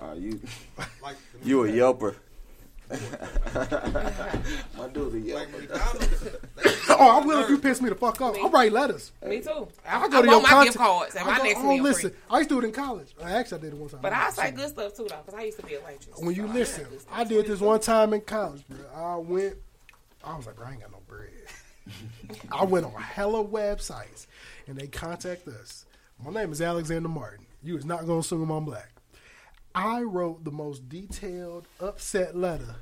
Uh, you, Like you a yelper. My dude a Like. McDonald's. [laughs] oh, I will if you piss me the fuck off. I'll write letters. Me too. I, I, go I to your want my contact. gift cards and I my go- next oh, meal listen, free. I used to do it in college. Actually, I did it one time. But I say good stuff too though, because I used to be a waitress. When you So I listen, say good stuff. I did this one time in college, bro. I went, I was like, bro, I ain't got no bread. [laughs] I went on hella websites and they contact us. My name is Alexander Martin. You is not gonna assume I'm black. I wrote the most detailed, upset letter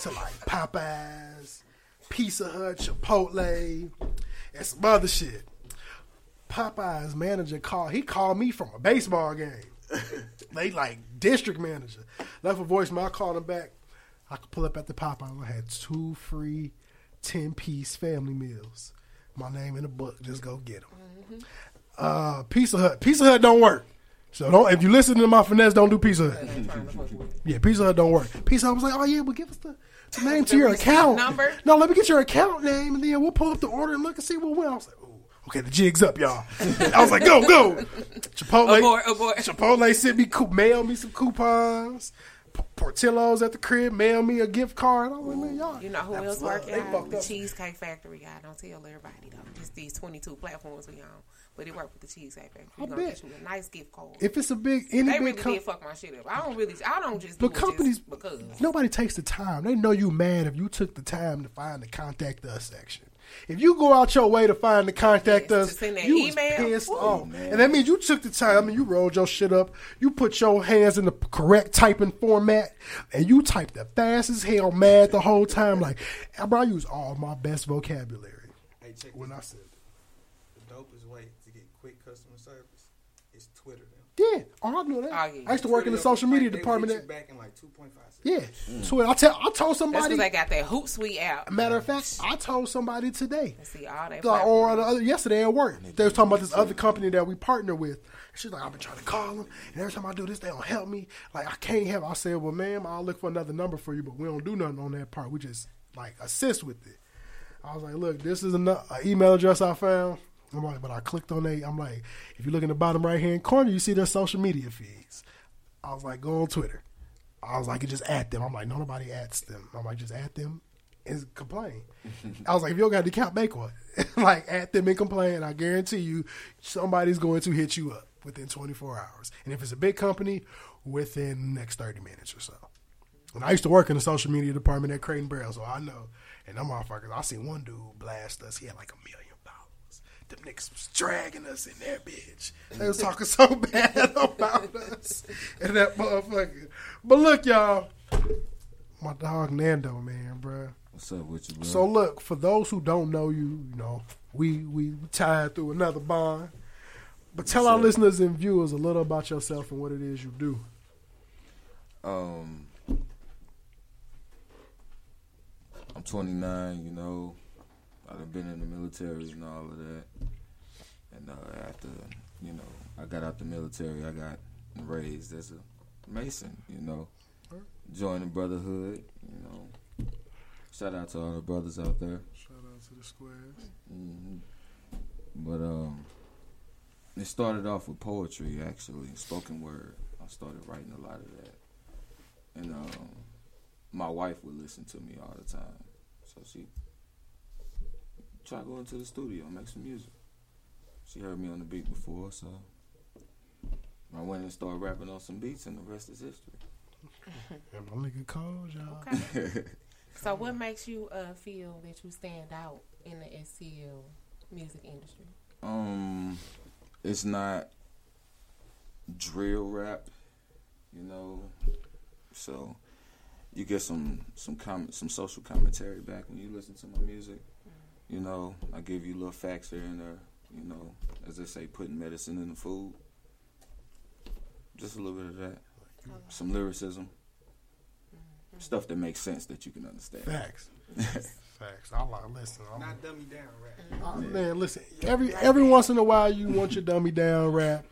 to like Popeyes, Pizza Hut, Chipotle, and some other shit. Popeyes manager called. He called me from a baseball game. [laughs] They like district manager. Left a voicemail. I called him back. I could pull up at the Popeye. I had two free ten piece family meals. My name in the book. Just go get them. Uh, Pizza Hut. Pizza Hut don't work. So don't. If you listen to my finesse, don't do Pizza Hut. Yeah, Pizza Hut don't work. Pizza Hut was like, oh yeah, but give us the, the [laughs] name to your account. number? No, let me get your account name, and then we'll pull up the order and look and see what went. I was like, ooh, okay, the jig's up, y'all. I was like, go, go. [laughs] Chipotle, Abort, abort. Chipotle sent me, mail me some coupons. Portillo's at the crib, mail me a gift card. I was like, man, y'all. You know who else working? They The up. Cheesecake Factory guy. Don't tell everybody though. Just these twenty two platforms we on, but it worked with the Cheesecake Factory. I You gonna bet. get you a nice gift card. If it's a big, any they big really com- did fuck my shit up. I don't really. I don't just. But do it companies, just because. nobody takes the time. They know you mad if you took the time to find the contact us section. If you go out your way to find the contact us, you email. was pissed Ooh, off, and that means you took the time. I mean, you rolled your shit up. You put your hands in the correct typing format, and you typed the fast as hell, mad the whole time. Like, bro, I use all my best vocabulary. Hey, check when this I said, the dopest way to get quick customer service is Twitter. Them. Yeah, oh, I knew that. Oh, yeah. I used to work in the social media they department. At, back in like 2.5 seconds. yeah, Twitter. I tell, I told That's somebody. because they got that Hootsuite app. Matter of fact, I told somebody today. See all that. Like, or the other, yesterday at work, they was talking about this other company that we partner with. She's like, I've been trying to call them, and every time I do this, they don't help me. Like, I can't help. I said, well, ma'am, I'll look for another number for you, but we don't do nothing on that part. We just like assist with it. I was like, look, this is an email address I found. I'm like, but I clicked on it. I'm like, if you look in the bottom right hand corner, you see their social media feeds. I was like, go on Twitter. I was like, you just add them. I'm like, no, nobody adds them. I'm like, just add them and complain. [laughs] I was like, if you don't got the account, make one. [laughs] like, add them and complain. I guarantee you, somebody's going to hit you up within 24 hours. And if it's a big company, within the next 30 minutes or so. And I used to work in the social media department at Crate and Barrel, so I know. And them motherfuckers, I seen one dude blast us. He had like a million. Them niggas was dragging us in there, bitch. They was talking so [laughs] bad about us and that motherfucker. But look, y'all, my dog Nando, man, bruh. What's up with you, bro? So look, for those who don't know you, you know, we we tied through another bond. But tell our listeners and viewers a little about yourself and what it is you do. Um, I'm 29. You know, I've been in the military and all of that. And uh, after, you know, I got out the military, I got raised as a Mason. You know, the brotherhood. You know, shout out to all the brothers out there. Shout out to the squares. hmm But um, it started off with poetry, actually, spoken word. I started writing a lot of that, and um, my wife would listen to me all the time, so she tried going to the studio and make some music. She heard me on the beat before, so I went and started rapping on some beats, and the rest is history. [laughs] And my nigga Cole, y'all. Okay. [laughs] so, what makes you uh, feel that you stand out in the STL music industry? Um, it's not drill rap, you know. So you get some some comment, some social commentary back when you listen to my music. You know, I give you little facts here and there. You know, as they say, putting medicine in the food. Just a little bit of that. Some lyricism. Stuff that makes sense that you can understand. Facts. [laughs] Facts. I like listen. I'm, Not dummy down rap. Uh, man, listen. Every every once in a while, you want your dummy down rap,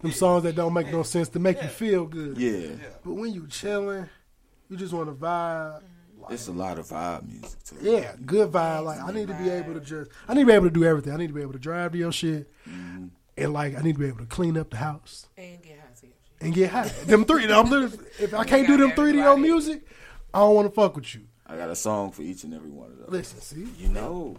them songs that don't make no sense to make you feel good. Yeah. But when you chilling, you just want to vibe. It's a lot of vibe music too. Yeah, good vibe. Like I need to be able to just, I need to be able to do everything. I need to be able to drive to your shit, Mm-hmm. and like I need to be able to clean up the house And get high to and get high. them three, I'm literally, if I can't do them three to your music, I don't want to fuck with you. I got a song for each and every one of those. Listen, see? You know,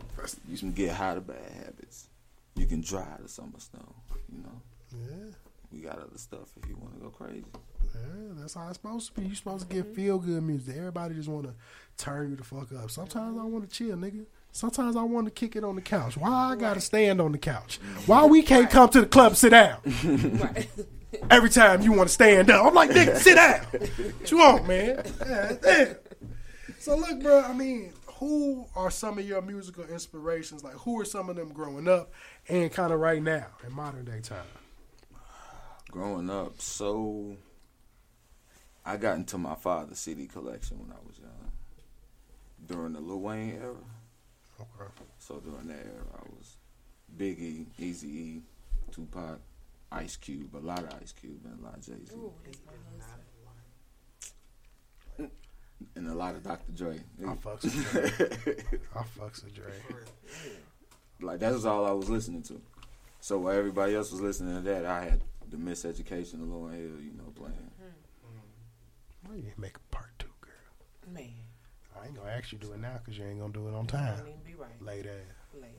you can get high to bad habits. You can drive to summer snow. You know. Yeah. We got other stuff if you want to go crazy. Yeah, that's how it's supposed to be. You supposed to get feel good music. Everybody just want to turn you the fuck up. Sometimes I want to chill, nigga. Sometimes I want to kick it on the couch. Why I gotta stand on the couch? Why we can't come to the club sit down? [laughs] Every time you want to stand up, I'm like, nigga, sit down. What you want, man? Yeah, damn. So look, bro. I mean, who are some of your musical inspirations? Like, who are some of them growing up and kind of right now in modern day time? Growing up, so I got into my father's CD collection when I was young. During the Lil Wayne era. Okay. So during that era, I was Biggie, Easy E, Tupac, Ice Cube, a lot of Ice Cube, and a lot of Jay Z, and a lot of Dr. Dre. I [laughs] fucks with Dre. I fucks with Dre. like that was all I was listening to. So while everybody else was listening to that, I had the Miseducation of Lauryn Hill, you know, playing. Mm-hmm. Why you didn't make a part two, girl? Man. I ain't gonna ask you to do it now because you ain't gonna do it on time. Don't even be right. Late ass. Late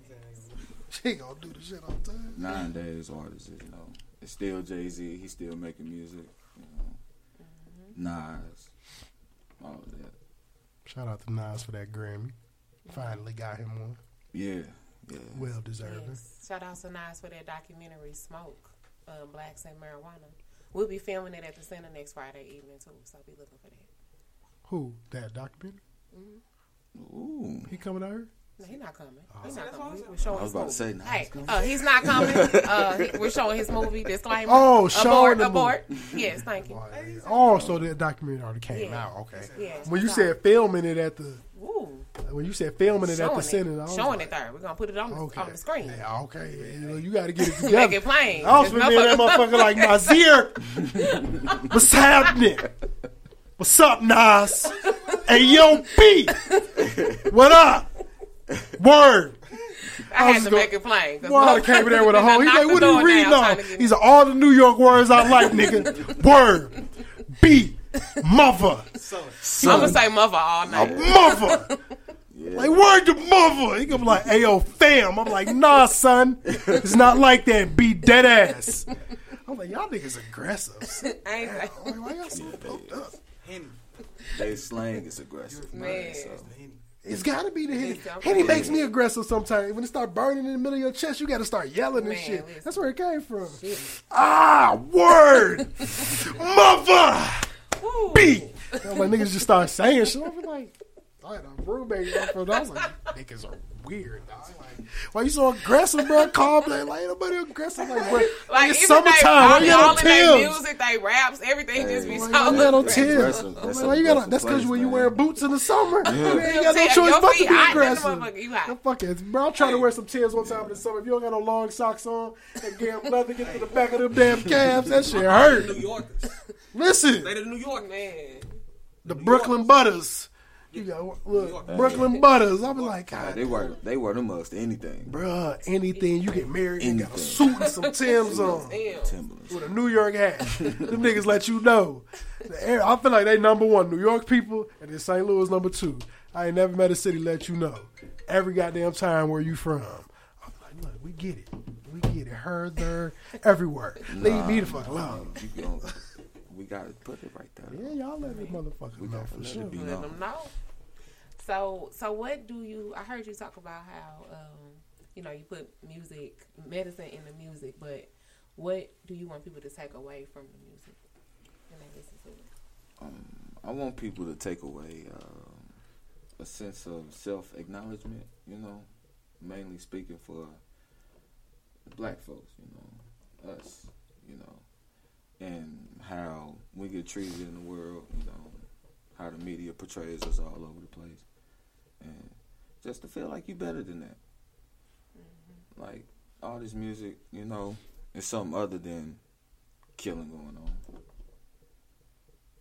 She ain't gonna do the shit on time. Nine days artists, you know, it's still Jay Z. He's still making music, you know. Mm-hmm. Nas, all of that. Shout out to Nas for that Grammy. Finally got him one. Yeah, yeah. Well deserved. Yes. Shout out to Nas for that documentary, Smoke, uh, Blacks and Marijuana. We'll be filming it at the center next Friday evening too, so be looking for that. Who? That documentary? Ooh. He coming out here? No, he's not coming. He's Oh. not coming. We- We're showing I was his about to say, nah, hey, he's coming. uh, he's not coming. [laughs] uh, he- we're showing his movie. Disclaimer. Oh, abort, showing the abort. movie. Yes, thank you. Oh, so the documentary already came Yeah. out. Okay. Yeah. When you said filming it at the, Woo. When you said filming it at the it. center, I Showing like, it there. We're gonna put it on, the Okay. on the screen. Yeah, okay, you, know, you got to get it [laughs] together. Make it plain. I was This with that motherfucker like [laughs] Nasir. What's happening? What's up, Nas? Hey, yo, B. What up? Word. I had was to make it plain. Well, I came in there with a [laughs] hoe. He's like, what are you reading on? to He's like, all the New York words I like, nigga. Word. B. Mother. I'm gonna say mother all night. Mother. Like, word to mother. He gonna be like, hey, yo, fam. I'm like, nah, son. It's not like that. Be dead ass. I'm like, y'all niggas aggressive. [laughs] I ain't say- I'm like, why y'all so pumped up? Henny. They slang is aggressive, man. Man. So. It's got to be the Henny. It's Henny makes me aggressive sometimes. When it start burning in the middle of your chest, you got to start yelling and Man, shit. listen. That's where it came from. Ah, word, [laughs] mother, B. I'm like niggas just start saying shit. I'm like, I had a roommate from I was like, niggas are weird. Dog. Like, why you so aggressive, bro? Calm down. Like, ain't nobody aggressive. Like, bro, Like it's even summertime. they, Why all, you got all on in their Tim's? music, they raps, everything just be Why so you got on aggressive. Tim's? I'm like, why you got on- That's because when you wear boots in the summer, you ain't got no Your choice but to be hot, aggressive. motherfucker, you hot. I'm fucking, bro, I'm trying to wear some Tim's one time in the summer. If you don't got no long socks on, that damn leather get to the back of them damn calves, that shit hurt. New Yorkers. Listen, They the New York man. the Brooklyn Butters. You got look, Brooklyn Butters. I'm like, Nah, God, they wear they wear them mugs to anything. bruh, anything you get married, you got a suit and some [laughs] Tim's on. Timberlands. with a New York hat. Them niggas let you know. Air- I feel like they number one, New York people, and then St. Louis number two. I ain't never met a city let you know every goddamn time where you from. I'm like, look, we get it, we get it. Her, there, everywhere. Leave me the fuck alone. You we gotta put it right there. Yeah, y'all let this motherfucker know for sure. it be Let known. them know. So, so what do you? I heard you talk about how um, you know you put music, medicine in the music, but what do you want people to take away from the music when they listen to it? Um, I want people to take away um, a sense of self acknowledgement. You know, mainly speaking for black folks. You know, us. You know, and how we get treated in the world. You know, how the media portrays us all over the place, and just to feel like you're better than that. Mm-hmm. Like all this music, you know, is something other than killing going on.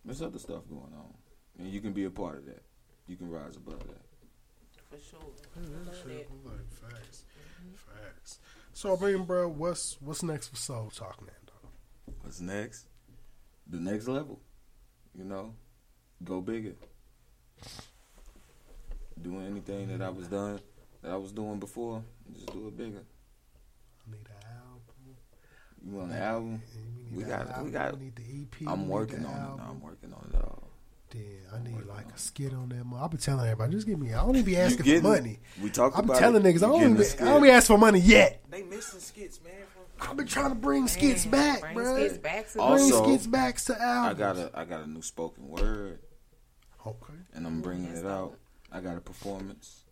There's other stuff going on, and you can be a part of that. You can rise above that. For sure. Like, facts, mm-hmm. facts. So, I mean, bro, what's what's next for Soul Talk, man? Dog? What's next? The next level. You know, go bigger. Doing anything that I was mm. done, that I was doing before, just do it bigger. I need an album. You want an album? We an got, we got. we need the EP, I'm working the on it. album. Now. I'm working on it all. Damn, I need like a skit on that. I've been telling everybody, just give me. I don't even be asking for money. we talked I've been about telling it. niggas, I You don't getting even. I don't be asking for money yet. They missing skits, man. I've been trying to bring skits back, bring bro. skits back to the- bring skits back to I got a I got a new spoken word. Okay. And I'm bringing it out. I got a performance.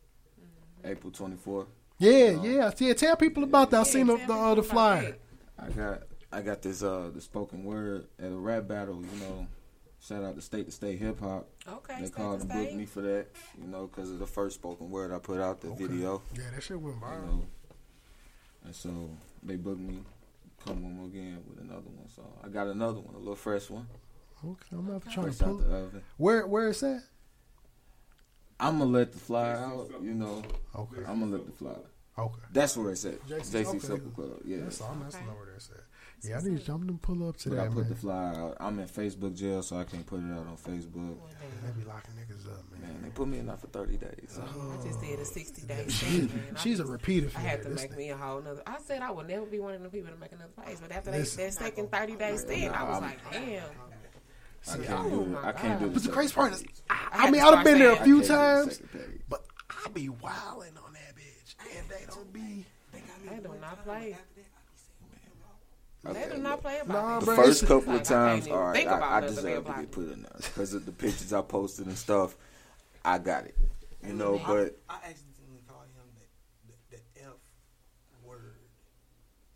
April 24th. Yeah, yeah, yeah. Tell people about that. I seen the the, uh, the flyer. I got I got this uh the spoken word at a rap battle, you know. Shout out to State to State Hip Hop. Okay, They State called to and booked me for that, you know, because of the first spoken word I put out, the video. Yeah, that shit went viral. You know, and so they booked me, come on again with another one. So I got another one, a little fresh one. Okay, I'm about to try to Fresh out pull the it. oven. Where where is that? I'm gonna let the fly out, you know. Okay. I'm gonna let the fly. Out. Okay. That's where it's at. JC JC okay. Supper Club. Yeah. That's all. That's not where that's at. Yeah, I need to I'm gonna pull up to But that I put man. the fly out. I'm in Facebook jail, so I can't put it out on Facebook. They be locking niggas up, man. Man, they put me in there for 30 days. So. Oh. I just did a 60 day She- stint, man. She's a just- repeat I had to make thing- me a whole nother. I said I would never be one of the people to make another page, but after they, Listen. that second 30 day stint, I was I'm- like, damn. I can't oh do it. I can't do God. the But the crazy part is, I, I I had mean, I've been there a few I can't do the times, but I be wilding on that bitch, and they don't be. They do not play. They do not play about Nah. The bro, first couple of Like, I times, even all right, think about I, I deserve to about get put in there because of the pictures I posted and stuff. I got it, you mm-hmm. know. But I accidentally called him the, the, the F word.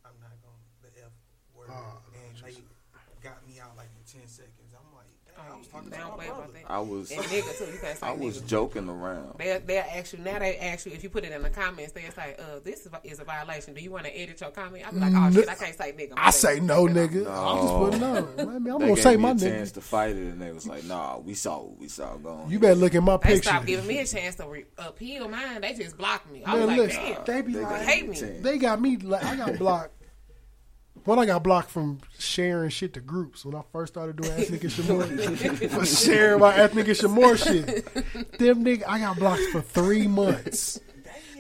I'm not going to the F word, Oh, and they got me out like in ten seconds. I'm like, damn, I was They don't play about that. I was, And nigga too. You can't [laughs] say I was nigga. joking around. They'll, they'll ask you now. They ask you if you put it in the comments. They'll say, "Uh, this is, is a violation. Do you want to edit your comment?" I'm like, "Oh shit, I can't say nigga." I say no, nigga. I'm just putting No. on. I mean, I'm they gonna gave say me my a nigga. chance to fight it, and they was like, "Nah, we saw, what we saw going." You better look at my They picture. stopped giving me a chance to re- appeal mine. They just blocked me. I Man, was like, listen, damn. they be They like, hate me me. They got me. Like, I got blocked. When I got blocked from sharing shit to groups when I first started doing ethnic and Shamor, [laughs] for sharing my ethnic and Shamor shit. Them nigga, I got blocked for three months.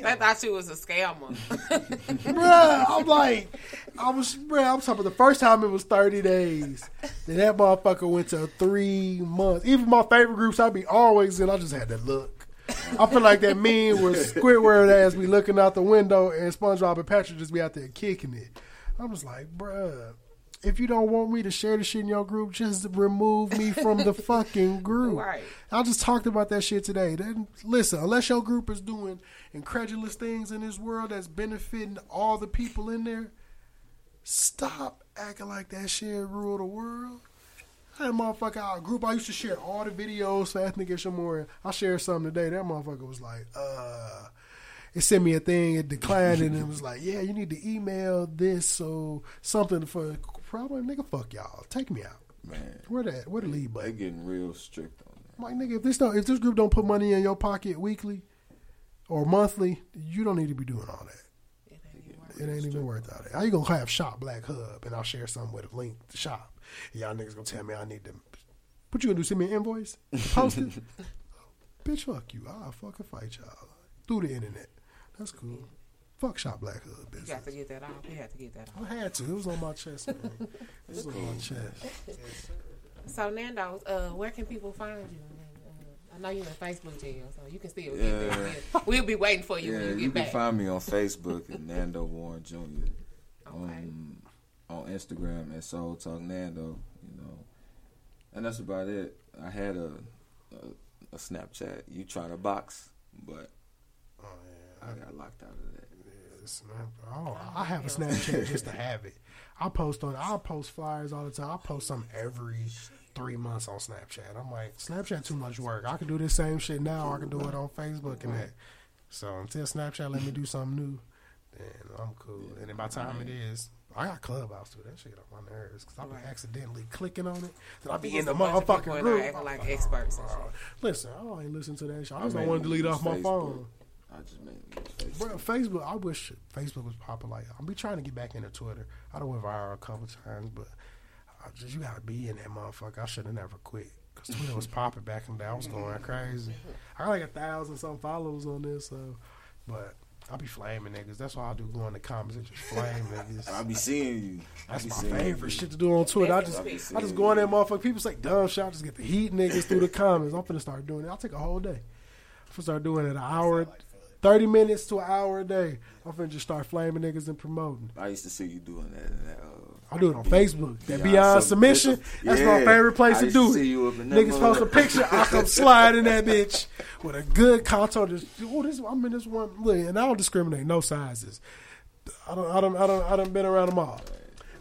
They thought you was a scammer. [laughs] bruh, I'm like, I was, bruh, I'm talking about the first time it was 30 days. Then that motherfucker went to three months. Even my favorite groups, I'd be always in, I just had to look. I feel like that meme where Squidward ass be looking out the window and SpongeBob and Patrick just be out there kicking it. I was like, bruh, if you don't want me to share the shit in your group, just remove me from the [laughs] fucking group. Right. I just talked about that shit today. Then listen, unless your group is doing incredulous things in this world that's benefiting all the people in there, stop acting like that shit rule the world. A motherfucker out a group I used to share all the videos for Ethnic and Shamora. I shared something today. That motherfucker was like, uh it sent me a thing, it declined, and it was like, yeah, you need to email this so something for probably nigga fuck y'all. Take me out. Man, Where that where the lead they button? getting real strict on that. I'm like nigga, if this don't if this group don't put money in your pocket weekly or monthly, you don't need to be doing all that. It ain't even worth all that. How you gonna have Shop Black Hub and I'll share something with a link to shop? Y'all niggas gonna tell me I need to what you gonna do? Send me an invoice? Post it? [laughs] Bitch, fuck you. I'll fucking fight y'all. Through the internet. That's cool. Fuck Shop Black Hub You business. got to get that off. You had to get that off. I had to. It was on my chest, man. [laughs] It was on my chest. [laughs] So Nando's, uh, where can people find you? Uh, I know you're in Facebook jail, so you can still get there. We'll, we'll be waiting for you Yeah, when you get you can back. find me on Facebook at Nando Warren Jr. [laughs] Um, on Instagram at Soul Talk Nando, you know, and that's about it. I had a a, a Snapchat. You try to box, but I got locked out of that. Oh, I have a Snapchat just to have it. I post on. I post flyers all the time. I post something every three months on Snapchat. I'm like, Snapchat too much work. I can do this same shit now. Or I can do it on Facebook and that. So until Snapchat let me do something new, then I'm cool. And then by the time it is, I got Clubhouse too. That shit on my nerves because I be accidentally clicking on it. Then I be in the Just a bunch of people motherfucking group. acting like experts and shit. Listen, I ain't listen to that shit. I I just don't want to delete off my Facebook. phone. I just mainly use Facebook. Bro, Facebook. I wish Facebook was popular. Like, I'm be trying to get back into Twitter. I done went viral a couple times, but I just you gotta be in that motherfucker. I should have never quit because Twitter was popping back in the day. I was going crazy. I got like a thousand some followers on this, so but I be flaming niggas. That's why I do go in the comments and just flame niggas. [laughs] I be seeing you. That's be my favorite you. shit to do on Twitter. I just I I just go in there, motherfucker. People say dumb shit. I just get the heat niggas through the comments. I'm finna start doing it. I'll take a whole day. I'm finna start doing it an hour, thirty minutes to an hour a day. I'm finna just start flaming niggas and promoting. I used to see you doing that. In that uh, I do it on Facebook. That Beyond beyond Sub- submission. That's my favorite place to do it. you up in that Niggas post a picture. I come slide in that [laughs] bitch with a good contour. Just, oh, this I'm in this one. Look, and I don't discriminate. No sizes. I don't. I don't. I don't. I don't been around them all.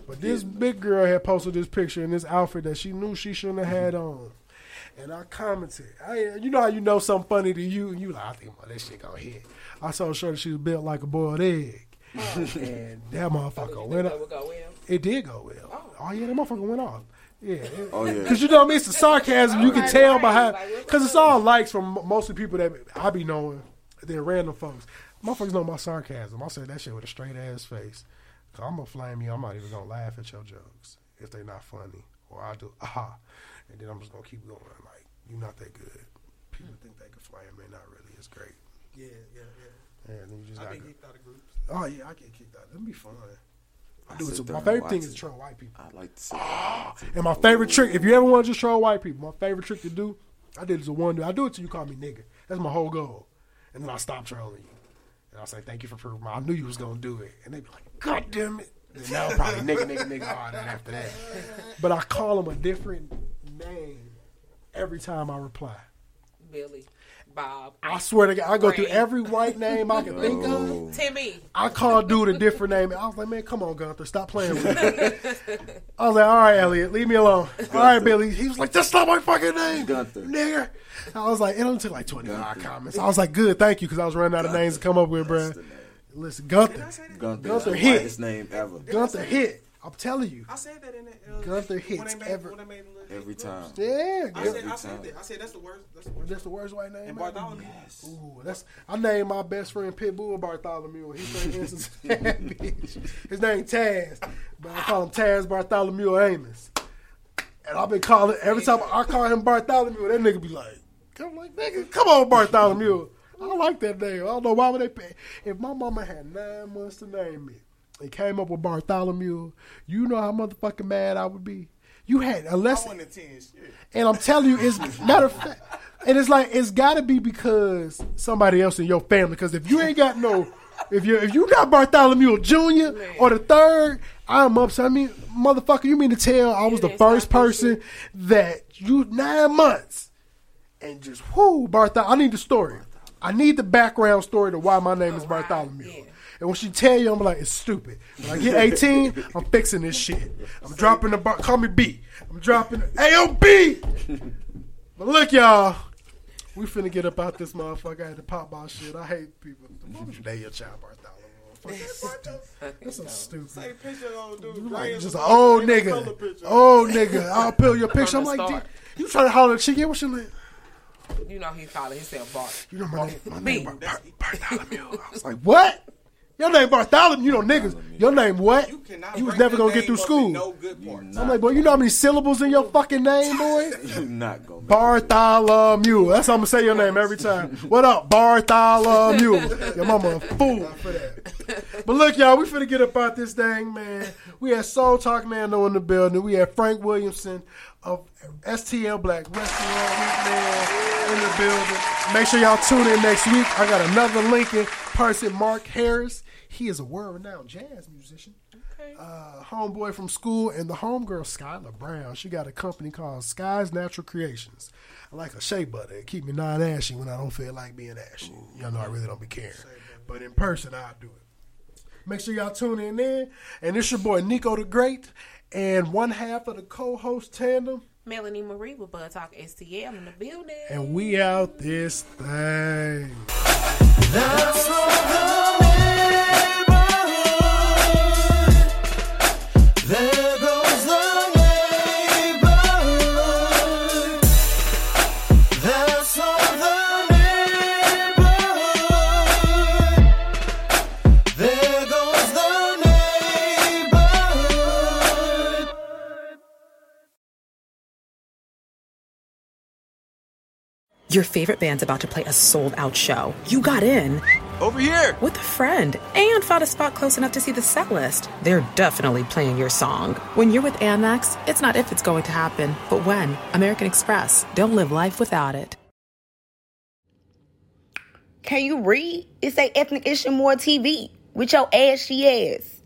But this big girl had posted this picture in this outfit that she knew she shouldn't have had on. And I commented, I, you know how you know something funny to you, and you like, I think well, that shit gonna hit. I saw her that she was built like a boiled egg. and that motherfucker went up. It did go well. Oh. yeah, that motherfucker went off. Yeah. Oh, yeah. Because you know what I mean? It's the sarcasm. You can tell behind. Because it's all likes from most of the people that I be knowing. They're random folks. Motherfuckers know my sarcasm. I say that shit with a straight ass face. Cause I'm gonna flame you. I'm not even gonna laugh at your jokes if they're not funny. Or I do aha, and then I'm just gonna keep going. Like you're not that good. People think they can flame me. Not really. It's great. Yeah, yeah, yeah. And you just I've got. kicked out of groups. Oh yeah, I get kicked out. That'd be fun. I do it to, my favorite thing it. is to troll white people. I like to see. And my favorite trick, if you ever want to just troll white people, my favorite trick to do, I did it to one dude. I do it till you call me nigga. That's my whole goal. And then I stop trolling you. And I say, thank you for proving. I knew you was gonna do it. And they be like, God damn it. And now probably nigga, nigga, nigga, all that after that. But I call them a different name every time I reply. Billy, Bob. I swear to God, I go through every white name I can think Oh. of. [laughs] Timmy. I called dude a different name. I was like, man, come on, Gunther, stop playing with me. I was like, all right, Elliot, leave me alone. All right, Billy. He was like, that's not my fucking name, Gunther. nigga. I was like, it only took like 25 comments. I was like, good, thank you, because I was running out of names to come up with, bro. Listen, Gunther. Gunther, Gunther hit. His name ever. Gunther hit. I'm telling you. I said that in the. Uh, Gunther when hits they made, ever- When they made the little Every time. Yeah, I Gun- said, I said that. I said that's the worst. That's the worst. That's the worst white name. And ever? Bartholomew. Ooh, that's I named my best friend Pitbull Bartholomew. He's from Innocence Bitch. His name Taz, but I call him Taz Bartholomew Amos. And I've been calling every time I call him Bartholomew, that nigga be like, "Come like nigga, come on Bartholomew." I like that name. I don't know why would they pay. If my mama had nine months to name me and came up with Bartholomew, you know how motherfucking mad I would be. You had unless I went ten. And I'm telling you, it's [laughs] matter of fact, and it's like it's got to be because somebody else in your family. Because if you ain't got no, if you if you got Bartholomew Jr. or the third, I'm upset. I mean, motherfucker, you mean to tell I was the first person that you nine months and just whoo Bartholomew? I need the story. I need the background story to why my name is Bartholomew. And when she tell you, I'm like, it's stupid. When I get 18, I'm fixing this shit. I'm dropping the bar. Call me B. I'm dropping AOB. But look, y'all, we finna get up out this motherfucker. I had to pop my shit. I hate people. Why name your child Bartholomew? Fuck that That's so stupid. Say picture on dude. You like just an old ain't no color nigga. Old nigga. I'll peel your [laughs] picture. I'm like, you trying to holler at chick? Yeah, what's your name? You know he's calling himself Bart. You know my name. My name Bar- Bar- Bartholomew. I was like, what? Your name Bartholomew? You know niggas. Your name what? You, was never gonna get through school. no good parts. I'm like, boy, you know how many syllables in your fucking name, boy? You're not gonna. [laughs] Bartholomew. That's how I'm gonna say your name every time. What up, Bartholomew? [laughs] Your mama a fool for that. But look, y'all, we finna get up out this thing, man. We had Soul Talk Nando in the building. We had Frank Williamson of STL Black Restaurant Week, man, in the building. Make sure y'all tune in next week. I got another Lincoln person, Mark Harris. He is a world-renowned jazz musician. Uh, homeboy from school and the homegirl Skylar Brown. She got a company called Sky's Natural Creations. I like a shea butter. It keep me not ashy when I don't feel like being ashy. Y'all know I really don't be caring. But in person, I'll do it. Make sure y'all tune in there. And it's your boy Nico the Great and one half of the co-host tandem. Melanie Marie with Bud Talk STL in the building. And we out this thing. Your favorite band's about to play a sold out show. You got in. Over here! With a friend and found a spot close enough to see the set list. They're definitely playing your song. When you're with Amex, it's not if it's going to happen, but when. American Express. Don't live life without it. Can you read? It's a ethnic issue more TV with your ass, she ass.